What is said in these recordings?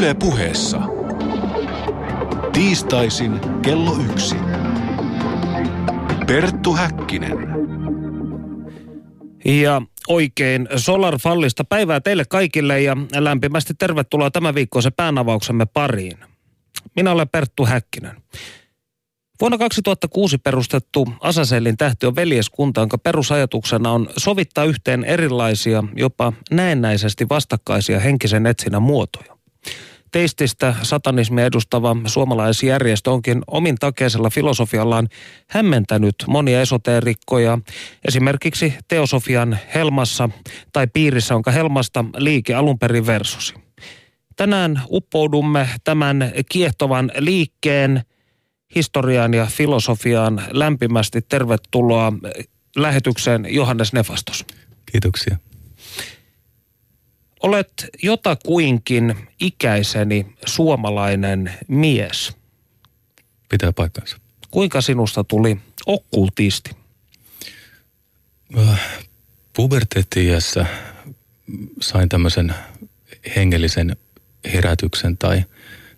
Yle puheessa. Tiistaisin kello yksi. Perttu Häkkinen. Ja oikein Solar Fallista päivää teille kaikille ja lämpimästi tervetuloa tämän viikkoisen päänavauksemme pariin. Minä olen Perttu Häkkinen. Vuonna 2006 perustettu Asasellin tähti on veljeskunta, jonka perusajatuksena on sovittaa yhteen erilaisia, jopa näennäisesti vastakkaisia henkisen etsinnän muotoja. Teististä satanismia edustava suomalaisjärjestö onkin omin takeisella filosofiallaan hämmentänyt monia esoteerikkoja, esimerkiksi teosofian helmassa tai piirissä, onka helmasta liike alun perin versosi. Tänään uppoudumme tämän kiehtovan liikkeen historiaan ja filosofiaan lämpimästi tervetuloa lähetykseen Johannes Nefastos. Kiitoksia. Olet jotakuinkin ikäiseni suomalainen mies. Pitää paikkansa. Kuinka sinusta tuli okkultisti? Äh, Puberteetti-iässä sain tämmöisen hengellisen herätyksen tai,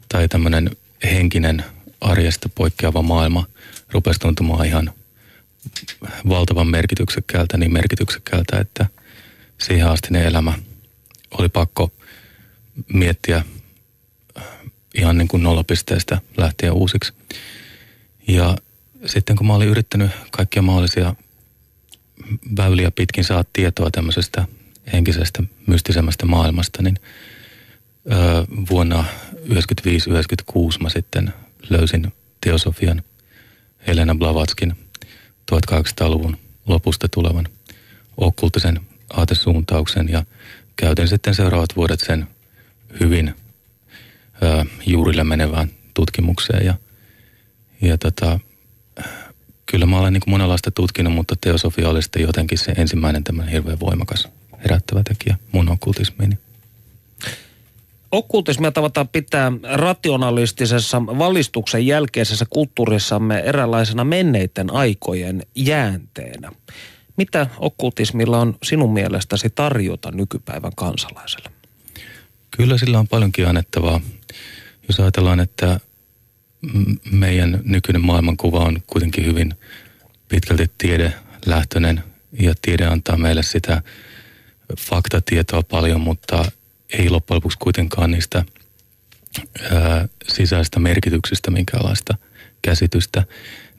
tai tämmöinen henkinen arjesta poikkeava maailma rupesi tuntumaan ihan valtavan merkityksekkäältä, niin merkityksekkäältä, että siihen asti ne elämä oli pakko miettiä ihan niin kuin nollapisteestä lähtien uusiksi. Ja sitten kun mä olin yrittänyt kaikkia mahdollisia väyliä pitkin saada tietoa tämmöisestä henkisestä, mystisemmästä maailmasta, niin vuonna 1995-1996 mä sitten löysin teosofian Helena Blavatskin 1800-luvun lopusta tulevan okkultisen aatesuuntauksen ja käytin sitten seuraavat vuodet sen hyvin ö, juurille menevään tutkimukseen ja, ja tota, kyllä mä olen niin kuin monenlaista tutkinut, mutta teosofia oli sitten jotenkin se ensimmäinen tämän hirveän voimakas herättävä tekijä mun okkultismiini. Okkultismia tavataan pitää rationalistisessa valistuksen jälkeisessä kulttuurissamme eräänlaisena menneiden aikojen jäänteenä. Mitä okkultismilla on sinun mielestäsi tarjota nykypäivän kansalaiselle? Kyllä sillä on paljonkin annettavaa. Jos ajatellaan, että meidän nykyinen maailmankuva on kuitenkin hyvin pitkälti tiedelähtöinen ja tiede antaa meille sitä faktatietoa paljon, mutta ei loppujen lopuksi kuitenkaan niistä ää, sisäistä merkityksistä minkäänlaista käsitystä,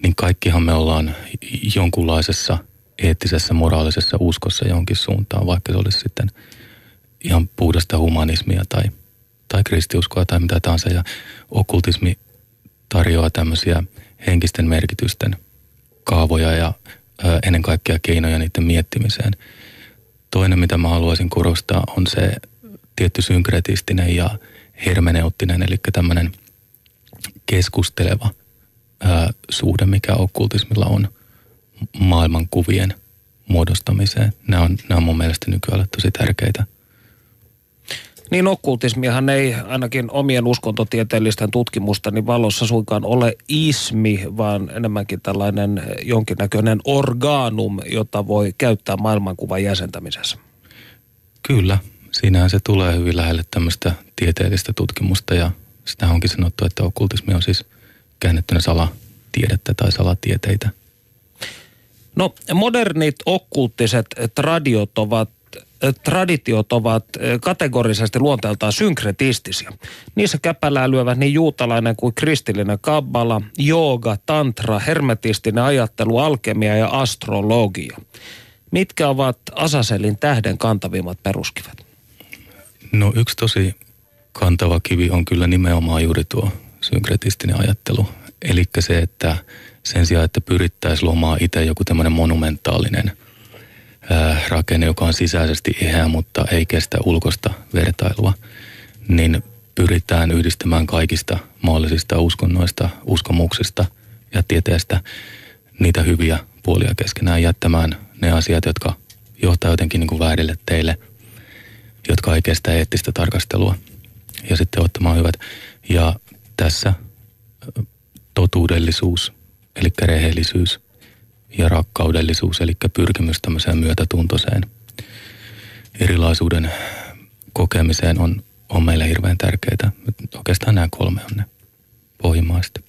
niin kaikkihan me ollaan jonkunlaisessa eettisessä, moraalisessa uskossa johonkin suuntaan, vaikka se olisi sitten ihan puhdasta humanismia tai, tai kristiuskoa tai mitä tahansa. Ja okkultismi tarjoaa tämmöisiä henkisten merkitysten kaavoja ja ää, ennen kaikkea keinoja niiden miettimiseen. Toinen, mitä mä haluaisin korostaa, on se tietty synkretistinen ja hermeneuttinen, eli tämmöinen keskusteleva ää, suhde, mikä okkultismilla on maailmankuvien muodostamiseen. Nämä on, nämä on mun mielestä nykyään tosi tärkeitä. Niin okkultismihan ei ainakin omien uskontotieteellisten tutkimustani valossa suinkaan ole ismi, vaan enemmänkin tällainen jonkinnäköinen organum, jota voi käyttää maailmankuvan jäsentämisessä. Kyllä, siinähän se tulee hyvin lähelle tämmöistä tieteellistä tutkimusta ja sitä onkin sanottu, että okkultismi on siis käännettynä salatiedettä tai salatieteitä. No modernit okkulttiset tradiot ovat traditiot ovat kategorisesti luonteeltaan synkretistisiä. Niissä käpälää lyövät niin juutalainen kuin kristillinen kabbala, jooga, tantra, hermetistinen ajattelu, alkemia ja astrologia. Mitkä ovat Asaselin tähden kantavimmat peruskivet? No yksi tosi kantava kivi on kyllä nimenomaan juuri tuo synkretistinen ajattelu. Eli se, että sen sijaan, että pyrittäisiin luomaan itse joku tämmöinen monumentaalinen ää, rakenne, joka on sisäisesti eheä, mutta ei kestä ulkosta vertailua, niin pyritään yhdistämään kaikista mahdollisista uskonnoista, uskomuksista ja tieteestä niitä hyviä puolia keskenään jättämään ne asiat, jotka johtaa jotenkin niin kuin väärille teille – jotka ei kestä eettistä tarkastelua ja sitten ottamaan hyvät. Ja tässä totuudellisuus, eli rehellisyys ja rakkaudellisuus, eli pyrkimys tämmöiseen myötätuntoiseen erilaisuuden kokemiseen on, on meille hirveän tärkeitä. Oikeastaan nämä kolme on ne pohjimmaiset.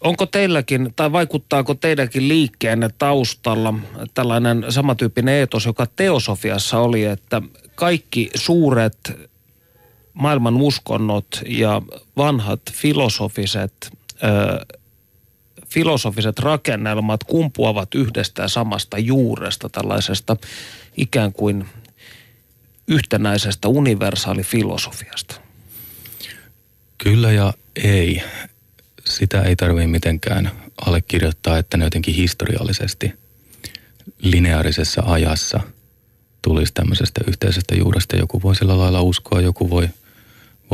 Onko teilläkin, tai vaikuttaako teidänkin liikkeenne taustalla tällainen samantyyppinen eetos, joka teosofiassa oli, että kaikki suuret maailman uskonnot ja vanhat filosofiset, ö, filosofiset rakennelmat kumpuavat yhdestä ja samasta juuresta, tällaisesta ikään kuin yhtenäisestä universaalifilosofiasta? Kyllä ja ei. Sitä ei tarvitse mitenkään allekirjoittaa, että ne jotenkin historiallisesti lineaarisessa ajassa tulisi tämmöisestä yhteisestä juuresta. Joku voi sillä lailla uskoa, joku voi,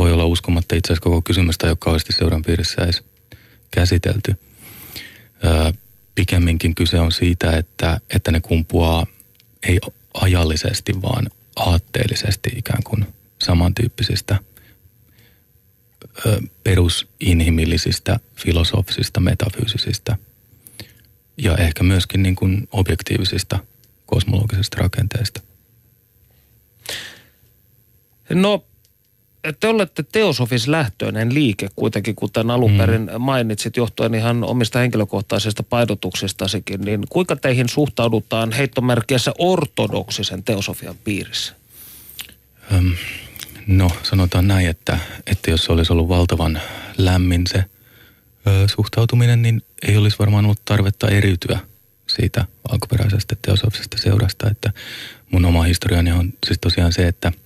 voi olla uskomatta. Itse asiassa koko kysymystä ole kauheasti seuran piirissä edes käsitelty. Öö, pikemminkin kyse on siitä, että, että ne kumpuaa ei ajallisesti, vaan aatteellisesti ikään kuin samantyyppisistä ö, perusinhimillisistä, filosofisista, metafyysisistä ja ehkä myöskin niin kuin objektiivisista kosmologisista rakenteista. No, te olette teosofislähtöinen liike kuitenkin, kuten alun perin mm. mainitsit, johtuen ihan omista henkilökohtaisista painotuksistasikin, niin kuinka teihin suhtaudutaan heittomerkissä ortodoksisen teosofian piirissä? Öm, no, sanotaan näin, että, että jos olisi ollut valtavan lämmin se ö, suhtautuminen, niin ei olisi varmaan ollut tarvetta eriytyä siitä alkuperäisestä teosofisesta seurasta, että mun oma historiani on siis tosiaan se, että –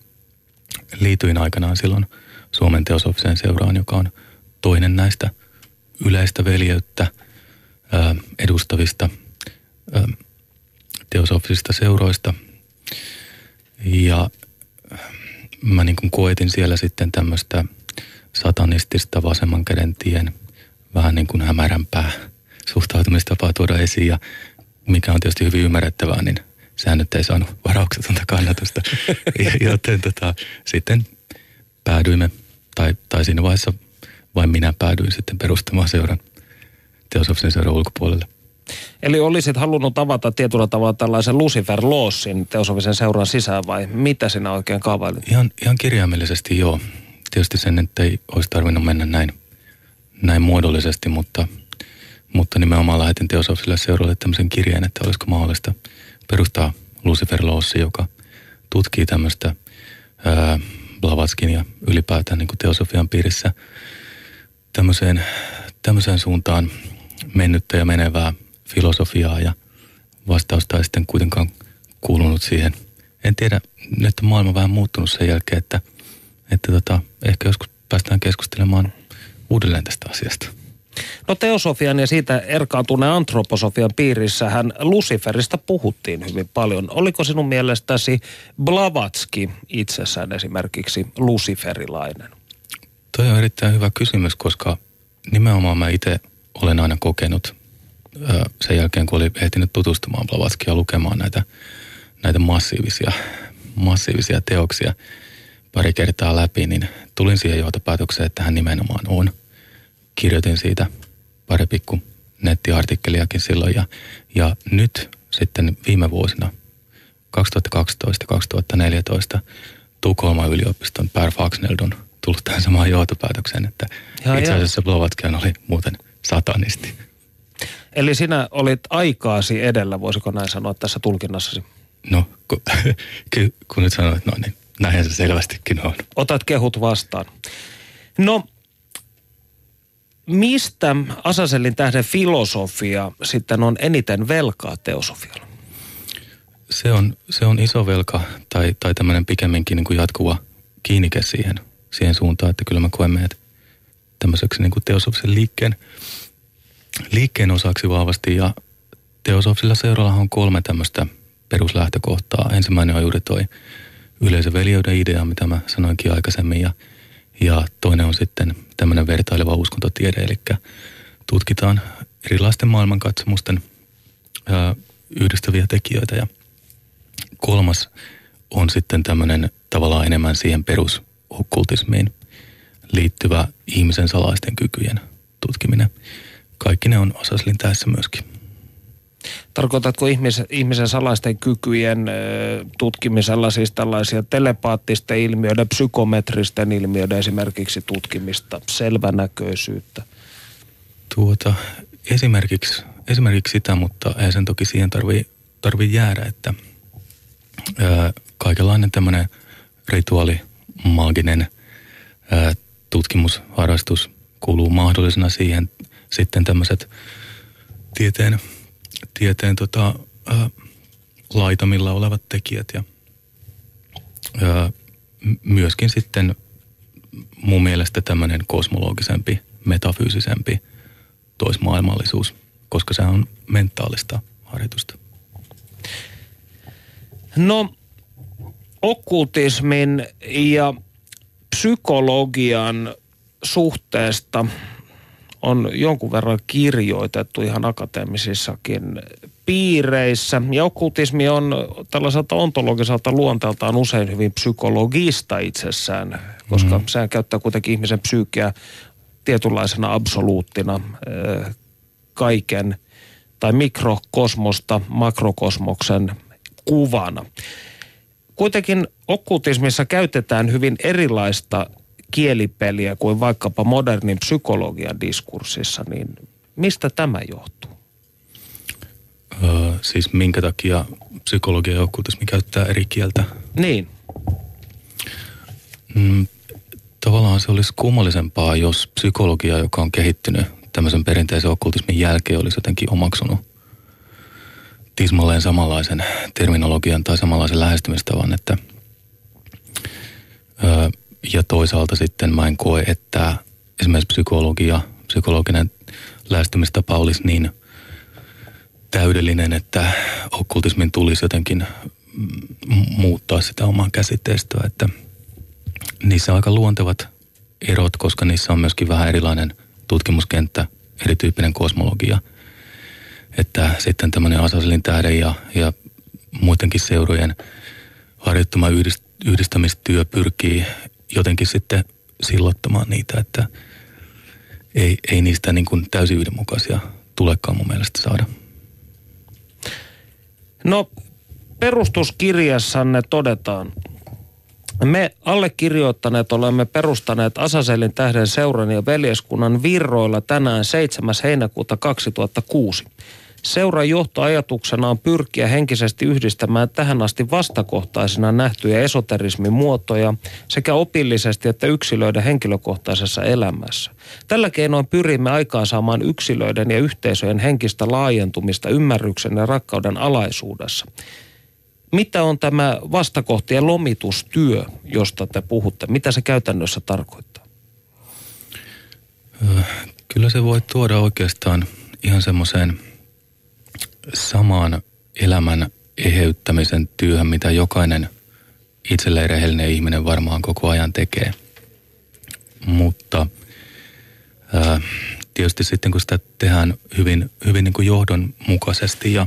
liityin aikanaan silloin Suomen teosofiseen seuraan, joka on toinen näistä yleistä veljeyttä edustavista teosofisista seuroista. Ja mä niin kuin koetin siellä sitten tämmöistä satanistista vasemman käden tien vähän niin kuin hämärämpää suhtautumistapaa tuoda esiin ja mikä on tietysti hyvin ymmärrettävää, niin sehän nyt ei saanut varauksetonta kannatusta. Joten tota, sitten päädyimme, tai, tai siinä vaiheessa vain minä päädyin sitten perustamaan seuran teosofisen seuran ulkopuolelle. Eli olisit halunnut avata tietyllä tavalla tällaisen Lucifer Lawsin teosofisen seuran sisään vai mitä sinä oikein kaavailit? Ihan, ihan kirjaimellisesti joo. Tietysti sen, että ei olisi tarvinnut mennä näin, näin muodollisesti, mutta, mutta nimenomaan lähetin teosofiselle seuralle tämmöisen kirjeen, että olisiko mahdollista – perustaa Lucifer Lawsi, joka tutkii tämmöistä Blavatskin ja ylipäätään niin teosofian piirissä tämmöiseen, tämmöiseen suuntaan mennyttä ja menevää filosofiaa ja vastausta ei sitten kuitenkaan kuulunut siihen. En tiedä, nyt on maailma vähän muuttunut sen jälkeen, että, että tota, ehkä joskus päästään keskustelemaan uudelleen tästä asiasta. No teosofian ja siitä erkaantuneen antroposofian piirissähän Luciferista puhuttiin hyvin paljon. Oliko sinun mielestäsi Blavatski itsessään esimerkiksi luciferilainen? Toi on erittäin hyvä kysymys, koska nimenomaan mä itse olen aina kokenut sen jälkeen, kun olin ehtinyt tutustumaan Blavatskia lukemaan näitä, näitä massiivisia, massiivisia teoksia pari kertaa läpi, niin tulin siihen johtopäätökseen, että hän nimenomaan on – kirjoitin siitä pari pikku nettiartikkeliakin silloin ja, ja nyt sitten viime vuosina 2012-2014 Tukholman yliopiston Per Faxneld on tullut tähän samaan johtopäätökseen, että ja, itse asiassa Blovatskian oli muuten satanisti. Eli sinä olit aikaasi edellä, voisiko näin sanoa tässä tulkinnassasi? No, kun, kun nyt sanoit, no niin, näinhän se selvästikin on. Otat kehut vastaan. No, mistä Asasellin tähden filosofia sitten on eniten velkaa teosofialla? Se on, se on iso velka tai, tai tämmöinen pikemminkin niin kuin jatkuva kiinnike siihen, siihen suuntaan, että kyllä mä koen meidät tämmöiseksi niin kuin teosofisen liikkeen, liikkeen osaksi vahvasti ja teosofisella seuralla on kolme tämmöistä peruslähtökohtaa. Ensimmäinen on juuri toi yleisöveljeyden idea, mitä mä sanoinkin aikaisemmin ja – ja toinen on sitten tämmöinen vertaileva uskontotiede, eli tutkitaan erilaisten maailmankatsomusten ää, yhdistäviä tekijöitä. Ja kolmas on sitten tämmöinen tavallaan enemmän siihen perusokkultismiin liittyvä ihmisen salaisten kykyjen tutkiminen. Kaikki ne on Osaslin tässä myöskin. Tarkoitatko ihmisen, ihmisen salaisten kykyjen tutkimisella siis tällaisia telepaattisten ilmiöiden, psykometristen ilmiöiden esimerkiksi tutkimista, selvänäköisyyttä? Tuota, esimerkiksi, esimerkiksi sitä, mutta ei sen toki siihen tarvii, tarvii jäädä, että ää, kaikenlainen tämmöinen rituaali, maaginen ää, tutkimusharrastus kuuluu mahdollisena siihen sitten tämmöiset tieteen, tieteen tota, ää, laitamilla olevat tekijät ja ää, myöskin sitten mun mielestä tämmöinen kosmologisempi, metafyysisempi toismaailmallisuus, koska se on mentaalista harjoitusta. No, okkultismin ja psykologian suhteesta on jonkun verran kirjoitettu ihan akateemisissakin piireissä. Ja okkultismi on tällaiselta ontologiselta luonteeltaan usein hyvin psykologista itsessään, koska mm. sehän käyttää kuitenkin ihmisen psyykkiä tietynlaisena absoluuttina kaiken tai mikrokosmosta makrokosmoksen kuvana. Kuitenkin okkultismissa käytetään hyvin erilaista kielipeliä kuin vaikkapa modernin psykologian diskurssissa, niin mistä tämä johtuu? Öö, siis minkä takia psykologia ja okkultismi käyttää eri kieltä? Niin. Mm, tavallaan se olisi kummallisempaa, jos psykologia, joka on kehittynyt tämmöisen perinteisen okkultismin jälkeen, olisi jotenkin omaksunut tismalleen samanlaisen terminologian tai samanlaisen lähestymistavan, että öö, ja toisaalta sitten mä en koe, että esimerkiksi psykologia, psykologinen lähestymistapa olisi niin täydellinen, että okkultismin tulisi jotenkin muuttaa sitä omaa käsitteistöä, että niissä on aika luontevat erot, koska niissä on myöskin vähän erilainen tutkimuskenttä, erityyppinen kosmologia. Että sitten tämmöinen Asaselin tähden ja, ja muidenkin seurojen harjoittama yhdist, yhdistämistyö pyrkii jotenkin sitten sillottamaan niitä, että ei, ei niistä niin kuin täysin yhdenmukaisia tulekaan mun mielestä saada. No perustuskirjassanne todetaan, me allekirjoittaneet olemme perustaneet Asaselin tähden seuran ja veljeskunnan virroilla tänään 7. heinäkuuta 2006. Seuran johtoajatuksena on pyrkiä henkisesti yhdistämään tähän asti vastakohtaisina nähtyjä esoterismin muotoja sekä opillisesti että yksilöiden henkilökohtaisessa elämässä. Tällä keinoin pyrimme aikaansaamaan yksilöiden ja yhteisöjen henkistä laajentumista ymmärryksen ja rakkauden alaisuudessa. Mitä on tämä vastakohtien lomitustyö, josta te puhutte? Mitä se käytännössä tarkoittaa? Kyllä se voi tuoda oikeastaan ihan semmoiseen samaan elämän eheyttämisen työhön, mitä jokainen itselleen rehellinen ihminen varmaan koko ajan tekee. Mutta ää, tietysti sitten kun sitä tehdään hyvin, hyvin niin kuin johdonmukaisesti ja,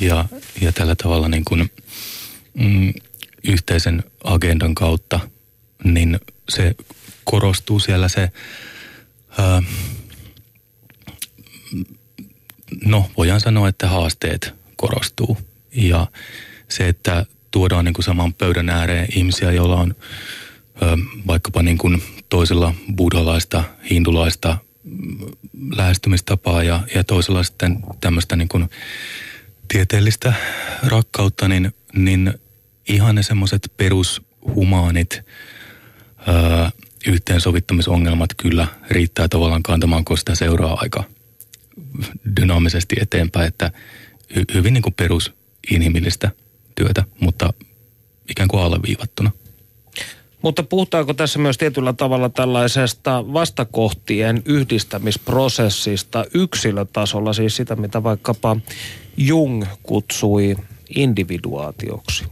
ja, ja tällä tavalla niin kuin, mm, yhteisen agendan kautta, niin se korostuu siellä se ää, no voidaan sanoa, että haasteet korostuu. Ja se, että tuodaan niin kuin saman pöydän ääreen ihmisiä, joilla on ö, vaikkapa niin kuin toisella buddhalaista, hindulaista mm, lähestymistapaa ja, ja toisella sitten tämmöistä niin kuin tieteellistä rakkautta, niin, niin ihan ne semmoiset perushumaanit ö, yhteensovittamisongelmat kyllä riittää tavallaan kantamaan, kun sitä seuraa aika – dynaamisesti eteenpäin, että hy, hyvin niin kuin perusinhimillistä työtä, mutta ikään kuin alleviivattuna. Mutta puhutaanko tässä myös tietyllä tavalla tällaisesta vastakohtien yhdistämisprosessista yksilötasolla, siis sitä mitä vaikkapa Jung kutsui individuaatioksi,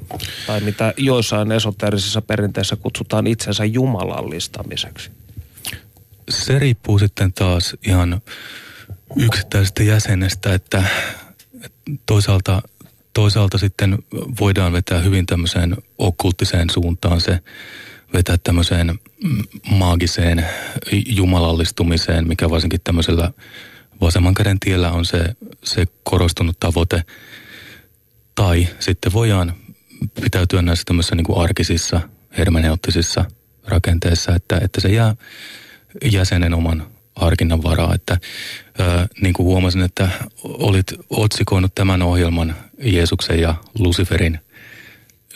tai mitä joissain esoteerisissa perinteissä kutsutaan itsensä jumalallistamiseksi? Se riippuu sitten taas ihan yksittäisestä jäsenestä, että, toisaalta, toisaalta sitten voidaan vetää hyvin tämmöiseen okkulttiseen suuntaan se, vetää tämmöiseen maagiseen jumalallistumiseen, mikä varsinkin tämmöisellä vasemman käden tiellä on se, se korostunut tavoite. Tai sitten voidaan pitäytyä näissä tämmöisissä niin kuin arkisissa, hermeneuttisissa rakenteissa, että, että se jää jäsenen oman harkinnan varaa. Että, ää, niin kuin huomasin, että olit otsikoinut tämän ohjelman Jeesuksen ja Luciferin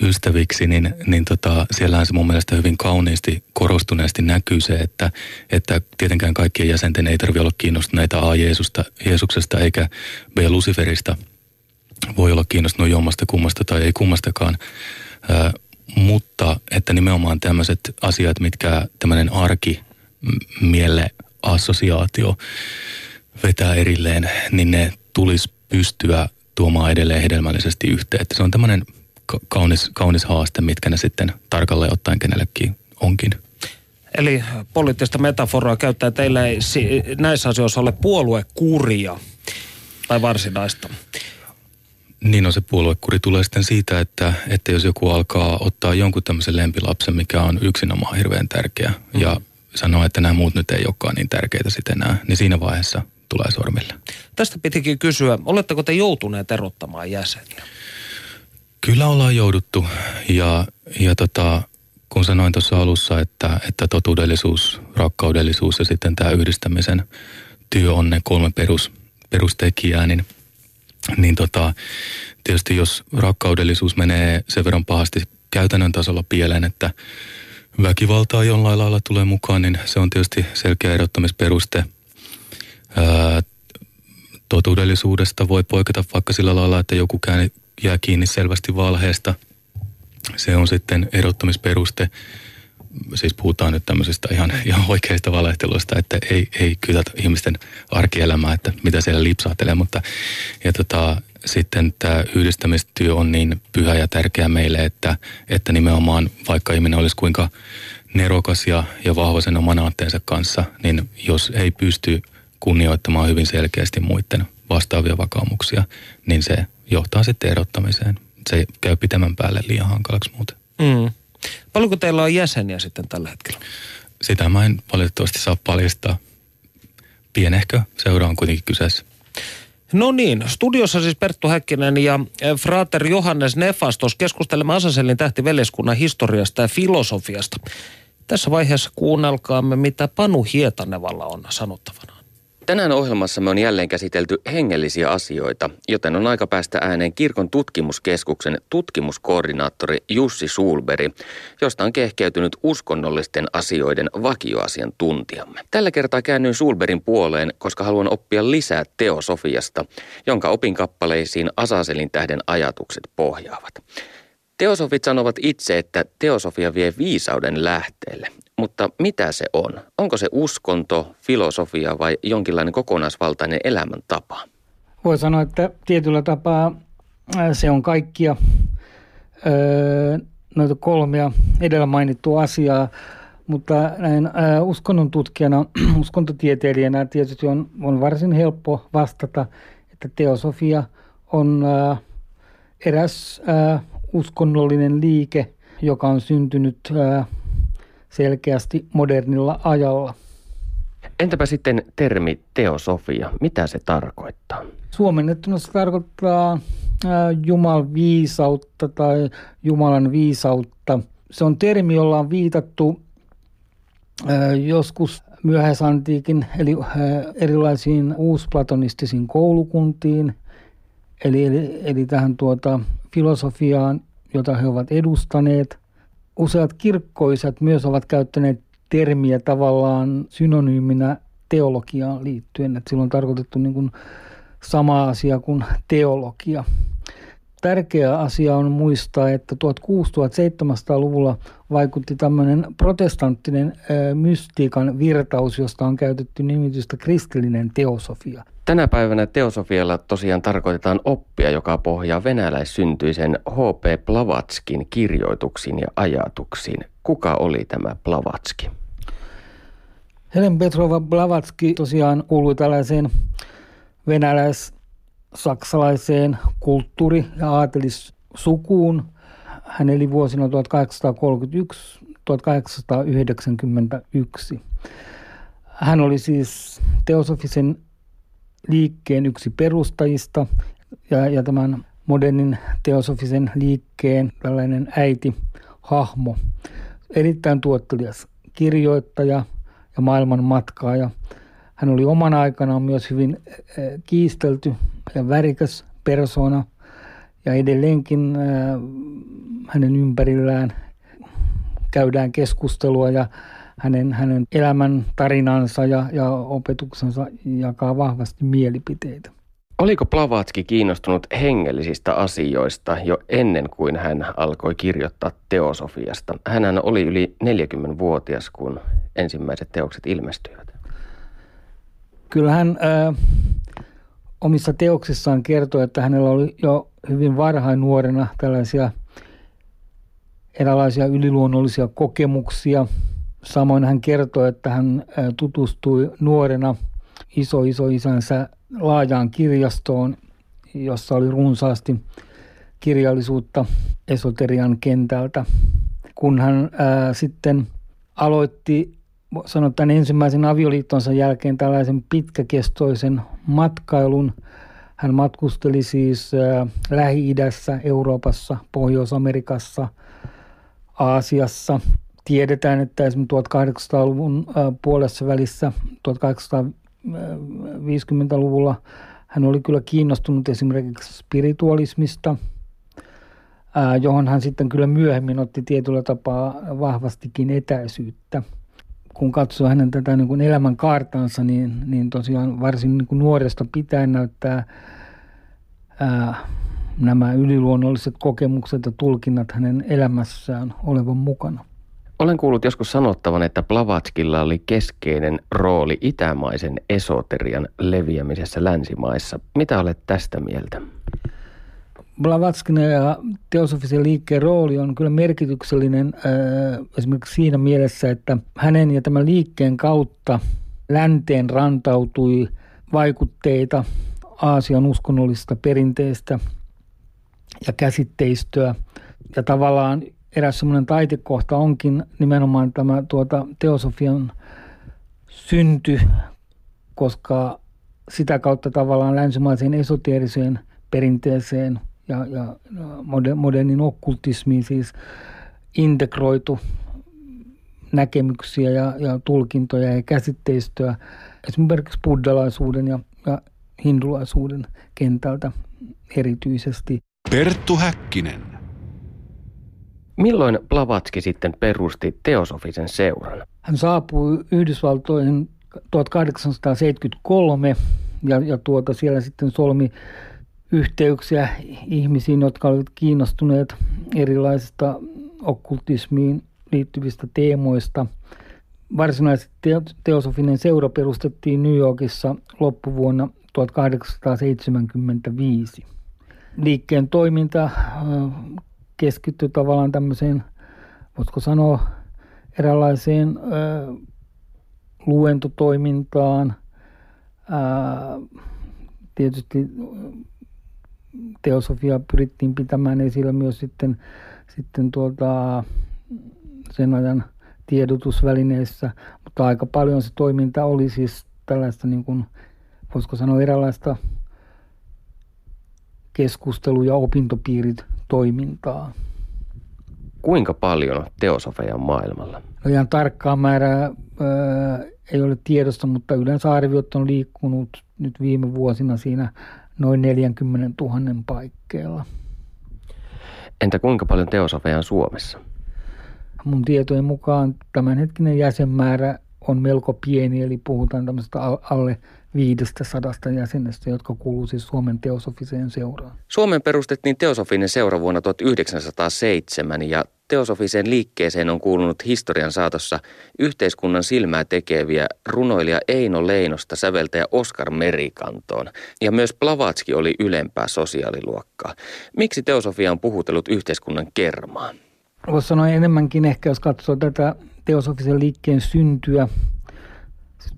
ystäviksi, niin, niin tota, siellähän se mun mielestä hyvin kauniisti korostuneesti näkyy se, että, että tietenkään kaikkien jäsenten ei tarvitse olla kiinnostuneita A. Jeesusta, Jeesuksesta eikä B. Luciferista. Voi olla kiinnostunut jommasta kummasta tai ei kummastakaan. Ää, mutta että nimenomaan tämmöiset asiat, mitkä tämmöinen arki, mielle assosiaatio vetää erilleen, niin ne tulisi pystyä tuomaan edelleen hedelmällisesti yhteen. Että se on tämmöinen kaunis, kaunis haaste, mitkä ne sitten tarkalleen ottaen kenellekin onkin. Eli poliittista metaforaa käyttää teillä ei näissä asioissa ole puoluekuria tai varsinaista. Niin on se puoluekuri tulee sitten siitä, että, että jos joku alkaa ottaa jonkun tämmöisen lempilapsen, mikä on yksinomaan hirveän tärkeä mm. ja sanoo, että nämä muut nyt ei olekaan niin tärkeitä sitten enää, niin siinä vaiheessa tulee sormille. Tästä pitikin kysyä, oletteko te joutuneet erottamaan jäseniä? Kyllä ollaan jouduttu ja, ja tota, kun sanoin tuossa alussa, että, että totuudellisuus, rakkaudellisuus ja sitten tämä yhdistämisen työ on ne kolme perus, perustekijää, niin, niin tota, tietysti jos rakkaudellisuus menee sen verran pahasti käytännön tasolla pieleen, että väkivaltaa jollain lailla tulee mukaan, niin se on tietysti selkeä erottamisperuste. Ää, totuudellisuudesta voi poiketa vaikka sillä lailla, että joku jää kiinni selvästi valheesta. Se on sitten erottamisperuste. Siis puhutaan nyt tämmöisestä ihan, ihan oikeista valehtelusta, että ei, ei kyllä ihmisten arkielämää, että mitä siellä lipsahtelee, mutta ja tota, sitten tämä yhdistämistyö on niin pyhä ja tärkeä meille, että, että nimenomaan vaikka ihminen olisi kuinka nerokas ja, ja vahva sen oman aatteensa kanssa, niin jos ei pysty kunnioittamaan hyvin selkeästi muiden vastaavia vakaumuksia, niin se johtaa sitten erottamiseen. Se käy pitemmän päälle liian hankalaksi muuten. Mm. Paljonko teillä on jäseniä sitten tällä hetkellä? Sitä mä en valitettavasti saa paljastaa. Pienehkö seura on kuitenkin kyseessä. No niin, studiossa siis Perttu Häkkinen ja eh, Frater Johannes Nefastos keskustelemme Asaselin tähtiveljeskunnan historiasta ja filosofiasta. Tässä vaiheessa kuunnelkaamme, mitä Panu Hietanevalla on sanottavana. Tänään ohjelmassamme on jälleen käsitelty hengellisiä asioita, joten on aika päästä ääneen kirkon tutkimuskeskuksen tutkimuskoordinaattori Jussi Sulberi, josta on kehkeytynyt uskonnollisten asioiden vakioasiantuntijamme. Tällä kertaa käännyin Sulberin puoleen, koska haluan oppia lisää teosofiasta, jonka opinkappaleisiin Asaselin tähden ajatukset pohjaavat. Teosofit sanovat itse, että teosofia vie viisauden lähteelle. Mutta mitä se on? Onko se uskonto, filosofia vai jonkinlainen kokonaisvaltainen elämäntapa? Voi sanoa, että tietyllä tapaa se on kaikkia noita kolmea edellä mainittua asiaa, mutta näin uskonnon tutkijana, uskontotieteilijänä tietysti on, on varsin helppo vastata, että teosofia on eräs uskonnollinen liike, joka on syntynyt selkeästi modernilla ajalla. Entäpä sitten termi teosofia? Mitä se tarkoittaa? Suomennettuna se tarkoittaa Jumalan viisautta tai Jumalan viisautta. Se on termi, jolla on viitattu joskus myöhäisantiikin, eli erilaisiin uusplatonistisiin koulukuntiin, eli, eli, eli tähän tuota filosofiaan, jota he ovat edustaneet – useat kirkkoiset myös ovat käyttäneet termiä tavallaan synonyyminä teologiaan liittyen, että silloin on tarkoitettu niin kuin sama asia kuin teologia. Tärkeä asia on muistaa, että 1600-1700-luvulla vaikutti tämmöinen protestanttinen mystiikan virtaus, josta on käytetty nimitystä kristillinen teosofia. Tänä päivänä teosofialla tosiaan tarkoitetaan oppia, joka pohjaa venäläissyntyisen H.P. Blavatskin kirjoituksiin ja ajatuksiin. Kuka oli tämä Blavatski? Helen Petrova Blavatski tosiaan kuului tällaiseen venäläis-saksalaiseen kulttuuri- ja aatelissukuun. Hän eli vuosina 1831-1891. Hän oli siis teosofisen liikkeen yksi perustajista ja, ja tämän modernin teosofisen liikkeen tällainen äiti, hahmo. Erittäin tuottelias kirjoittaja ja maailman matkaaja. Hän oli oman aikanaan myös hyvin eh, kiistelty ja värikäs persona ja edelleenkin hänen ympärillään käydään keskustelua ja hänen, hänen elämän tarinansa ja, ja opetuksensa jakaa vahvasti mielipiteitä. Oliko Plavatski kiinnostunut hengellisistä asioista jo ennen kuin hän alkoi kirjoittaa teosofiasta? Hänhän oli yli 40-vuotias, kun ensimmäiset teokset ilmestyivät. Kyllä hän äh, omissa teoksissaan kertoi, että hänellä oli jo hyvin varhain nuorena tällaisia erilaisia yliluonnollisia kokemuksia. Samoin hän kertoi, että hän tutustui nuorena iso iso isänsä laajaan kirjastoon, jossa oli runsaasti kirjallisuutta esoterian kentältä. Kun hän ää, sitten aloitti sanotaan ensimmäisen avioliittonsa jälkeen tällaisen pitkäkestoisen matkailun. Hän matkusteli siis ää, Lähi-idässä, Euroopassa, Pohjois-Amerikassa, Aasiassa. Tiedetään, että esimerkiksi 1800-luvun ää, puolessa välissä, 1800 50-luvulla hän oli kyllä kiinnostunut esimerkiksi spiritualismista, johon hän sitten kyllä myöhemmin otti tietyllä tapaa vahvastikin etäisyyttä. Kun katsoo hänen tätä niin kuin elämän kaartansa, niin, niin tosiaan varsin niin kuin nuoresta pitäen näyttää ää, nämä yliluonnolliset kokemukset ja tulkinnat hänen elämässään olevan mukana. Olen kuullut joskus sanottavan, että Blavatskilla oli keskeinen rooli itämaisen esoterian leviämisessä länsimaissa. Mitä olet tästä mieltä? Blavatskin ja teosofisen liikkeen rooli on kyllä merkityksellinen äh, esimerkiksi siinä mielessä, että hänen ja tämän liikkeen kautta länteen rantautui vaikutteita Aasian uskonnollisesta perinteestä ja käsitteistöä. Ja tavallaan eräs semmoinen taitekohta onkin nimenomaan tämä tuota, teosofian synty, koska sitä kautta tavallaan länsimaiseen esoteeriseen perinteeseen ja, ja modernin okkultismiin siis integroitu näkemyksiä ja, ja tulkintoja ja käsitteistöä esimerkiksi buddhalaisuuden ja, ja hindulaisuuden kentältä erityisesti. Perttu Häkkinen. Milloin Blavatski sitten perusti teosofisen seuran? Hän saapui Yhdysvaltoihin 1873 ja, ja tuota, siellä sitten solmi yhteyksiä ihmisiin, jotka olivat kiinnostuneet erilaisista okkultismiin liittyvistä teemoista. Varsinaisesti teosofinen seura perustettiin New Yorkissa loppuvuonna 1875. Liikkeen toiminta keskittyi tavallaan tämmöiseen, voisiko sanoa, eräänlaiseen ö, luentotoimintaan. Ää, tietysti teosofia pyrittiin pitämään esillä myös sitten, sitten tuota, sen ajan tiedotusvälineissä, mutta aika paljon se toiminta oli siis tällaista, niin kuin, voisiko sanoa, eräänlaista keskustelu- ja opintopiirit toimintaa. Kuinka paljon teosofeja on maailmalla? No ihan tarkkaa määrää ää, ei ole tiedossa, mutta yleensä arviot on liikkunut nyt viime vuosina siinä noin 40 000 paikkeilla. Entä kuinka paljon teosofeja on Suomessa? Mun tietojen mukaan tämänhetkinen jäsenmäärä on melko pieni, eli puhutaan tämmöistä alle 500 jäsenestä, jotka kuuluu siis Suomen teosofiseen seuraan. Suomen perustettiin teosofinen seura vuonna 1907 ja teosofiseen liikkeeseen on kuulunut historian saatossa yhteiskunnan silmää tekeviä runoilija Eino Leinosta säveltäjä Oskar Merikantoon. Ja myös Blavatski oli ylempää sosiaaliluokkaa. Miksi teosofia on puhutellut yhteiskunnan kermaa? Voisi sanoa enemmänkin ehkä, jos katsoo tätä teosofisen liikkeen syntyä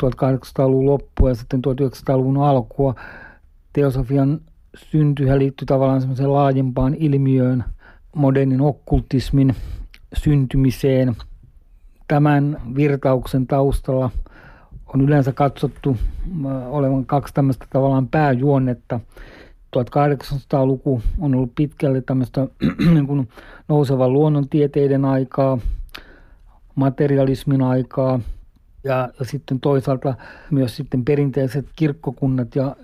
1800-luvun loppua ja sitten 1900-luvun alkua. Teosofian syntyhän liittyy tavallaan semmoiseen laajempaan ilmiöön, modernin okkultismin syntymiseen. Tämän virtauksen taustalla on yleensä katsottu olevan kaksi tämmöistä tavallaan pääjuonnetta. 1800-luku on ollut pitkälle tämmöistä niin nousevan luonnontieteiden aikaa, materialismin aikaa ja, sitten toisaalta myös sitten perinteiset kirkkokunnat ja,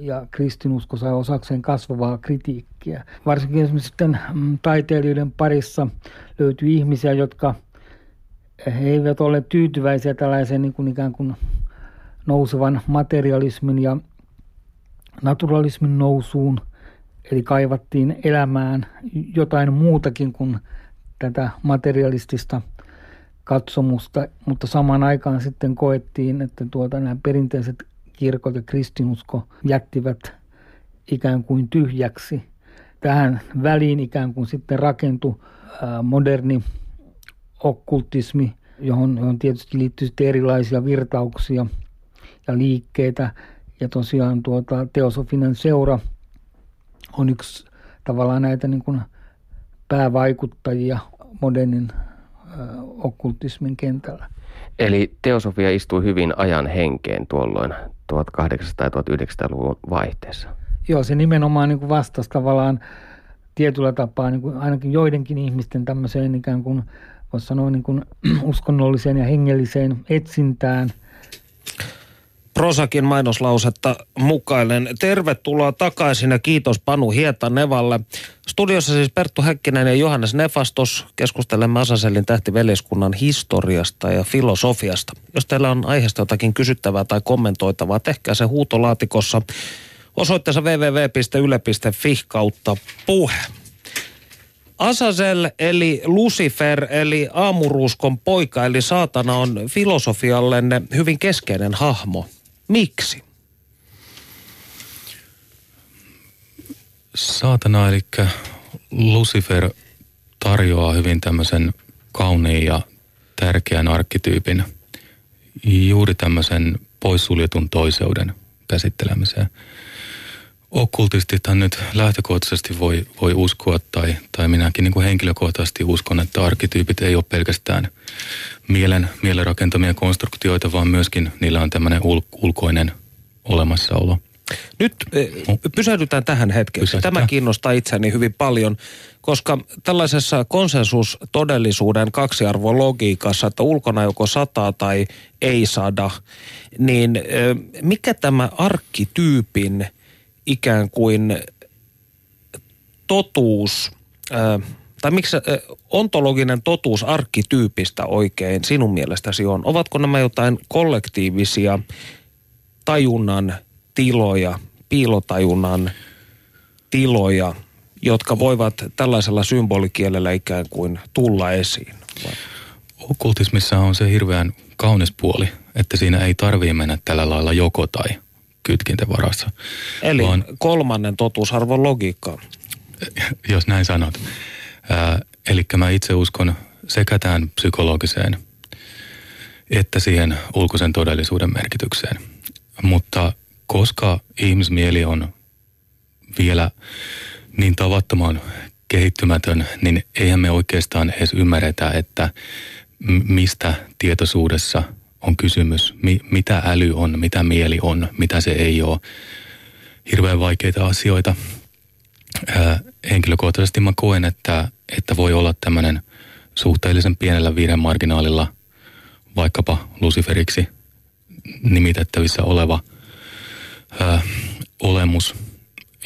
ja kristinusko sai osakseen kasvavaa kritiikkiä. Varsinkin esimerkiksi sitten mm, taiteilijoiden parissa löytyy ihmisiä, jotka he eivät ole tyytyväisiä tällaiseen niin kuin ikään kuin nousevan materialismin ja naturalismin nousuun. Eli kaivattiin elämään jotain muutakin kuin tätä materialistista katsomusta, mutta samaan aikaan sitten koettiin, että tuota, nämä perinteiset kirkot ja kristinusko jättivät ikään kuin tyhjäksi. Tähän väliin ikään kuin sitten rakentui moderni okkultismi, johon, johon tietysti liittyy erilaisia virtauksia ja liikkeitä. Ja tosiaan tuota, teosofinen seura on yksi tavallaan näitä niin kuin päävaikuttajia modernin okkultismin kentällä. Eli teosofia istui hyvin ajan henkeen tuolloin 1800- ja 1900-luvun vaihteessa. Joo, se nimenomaan niin kuin vastasi tavallaan tietyllä tapaa niin kuin ainakin joidenkin ihmisten tämmöiseen ikään kuin, voisi sanoa niin kuin uskonnolliseen ja hengelliseen etsintään – Prosakin mainoslausetta mukailen. Tervetuloa takaisin ja kiitos Panu Hietanevalle. Studiossa siis Perttu Häkkinen ja Johannes Nefastos. Keskustelemme Asaselin tähtiveljeskunnan historiasta ja filosofiasta. Jos teillä on aiheesta jotakin kysyttävää tai kommentoitavaa, tehkää se huutolaatikossa osoitteessa www.yle.fi kautta puhe. Asasel eli Lucifer eli aamuruuskon poika eli saatana on filosofiallenne hyvin keskeinen hahmo. Miksi? Saatana, eli Lucifer tarjoaa hyvin tämmöisen kauniin ja tärkeän arkkityypin juuri tämmöisen poissuljetun toiseuden käsittelemiseen. Okkultistithan nyt lähtökohtaisesti voi, voi uskoa, tai, tai minäkin niin kuin henkilökohtaisesti uskon, että arkkityypit ei ole pelkästään mielen, mielen rakentamia konstruktioita, vaan myöskin niillä on tämmöinen ul, ulkoinen olemassaolo. Nyt eh, pysähdytään tähän hetkeen. Tämä kiinnostaa itseäni hyvin paljon, koska tällaisessa konsensustodellisuuden kaksiarvon logiikassa, että ulkona joko sataa tai ei sada, niin eh, mikä tämä arkkityypin ikään kuin totuus, tai miksi ontologinen totuus arkkityypistä oikein sinun mielestäsi on? Ovatko nämä jotain kollektiivisia tajunnan tiloja, piilotajunnan tiloja, jotka voivat tällaisella symbolikielellä ikään kuin tulla esiin? Okkultismissa on se hirveän kaunis puoli, että siinä ei tarvitse mennä tällä lailla joko tai – kytkinten varassa. Eli vaan, kolmannen totuusarvon logiikka. Jos näin sanot. eli mä itse uskon sekä tähän psykologiseen että siihen ulkoisen todellisuuden merkitykseen. Mutta koska ihmismieli on vielä niin tavattoman kehittymätön, niin eihän me oikeastaan edes ymmärretä, että mistä tietoisuudessa – on kysymys, mi, mitä äly on, mitä mieli on, mitä se ei ole. Hirveän vaikeita asioita. Ää, henkilökohtaisesti mä koen, että, että voi olla tämmöinen suhteellisen pienellä viiden marginaalilla vaikkapa Luciferiksi nimitettävissä oleva ää, olemus,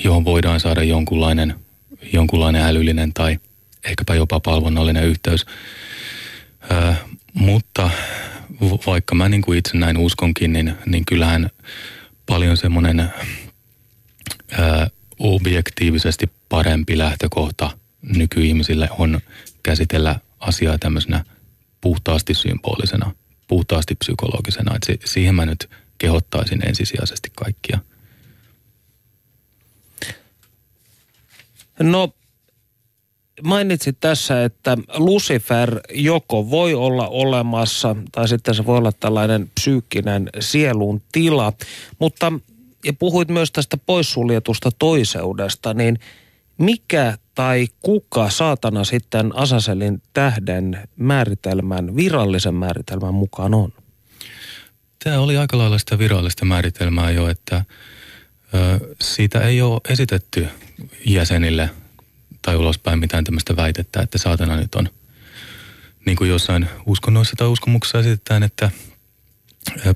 johon voidaan saada jonkunlainen, jonkunlainen älyllinen tai ehkäpä jopa palvonnallinen yhteys. Ää, mutta vaikka mä niin kuin itse näin uskonkin, niin, niin kyllähän paljon semmoinen objektiivisesti parempi lähtökohta nykyihmisille on käsitellä asiaa tämmöisenä puhtaasti symbolisena, puhtaasti psykologisena. Et siihen mä nyt kehottaisin ensisijaisesti kaikkia. No mainitsit tässä, että Lucifer joko voi olla olemassa tai sitten se voi olla tällainen psyykkinen sielun tila, mutta ja puhuit myös tästä poissuljetusta toiseudesta, niin mikä tai kuka saatana sitten Asaselin tähden määritelmän, virallisen määritelmän mukaan on? Tämä oli aika lailla sitä virallista määritelmää jo, että ö, siitä ei ole esitetty jäsenille tai ulospäin mitään tämmöistä väitettä, että saatana nyt on niin kuin jossain uskonnoissa tai uskomuksessa esitetään, että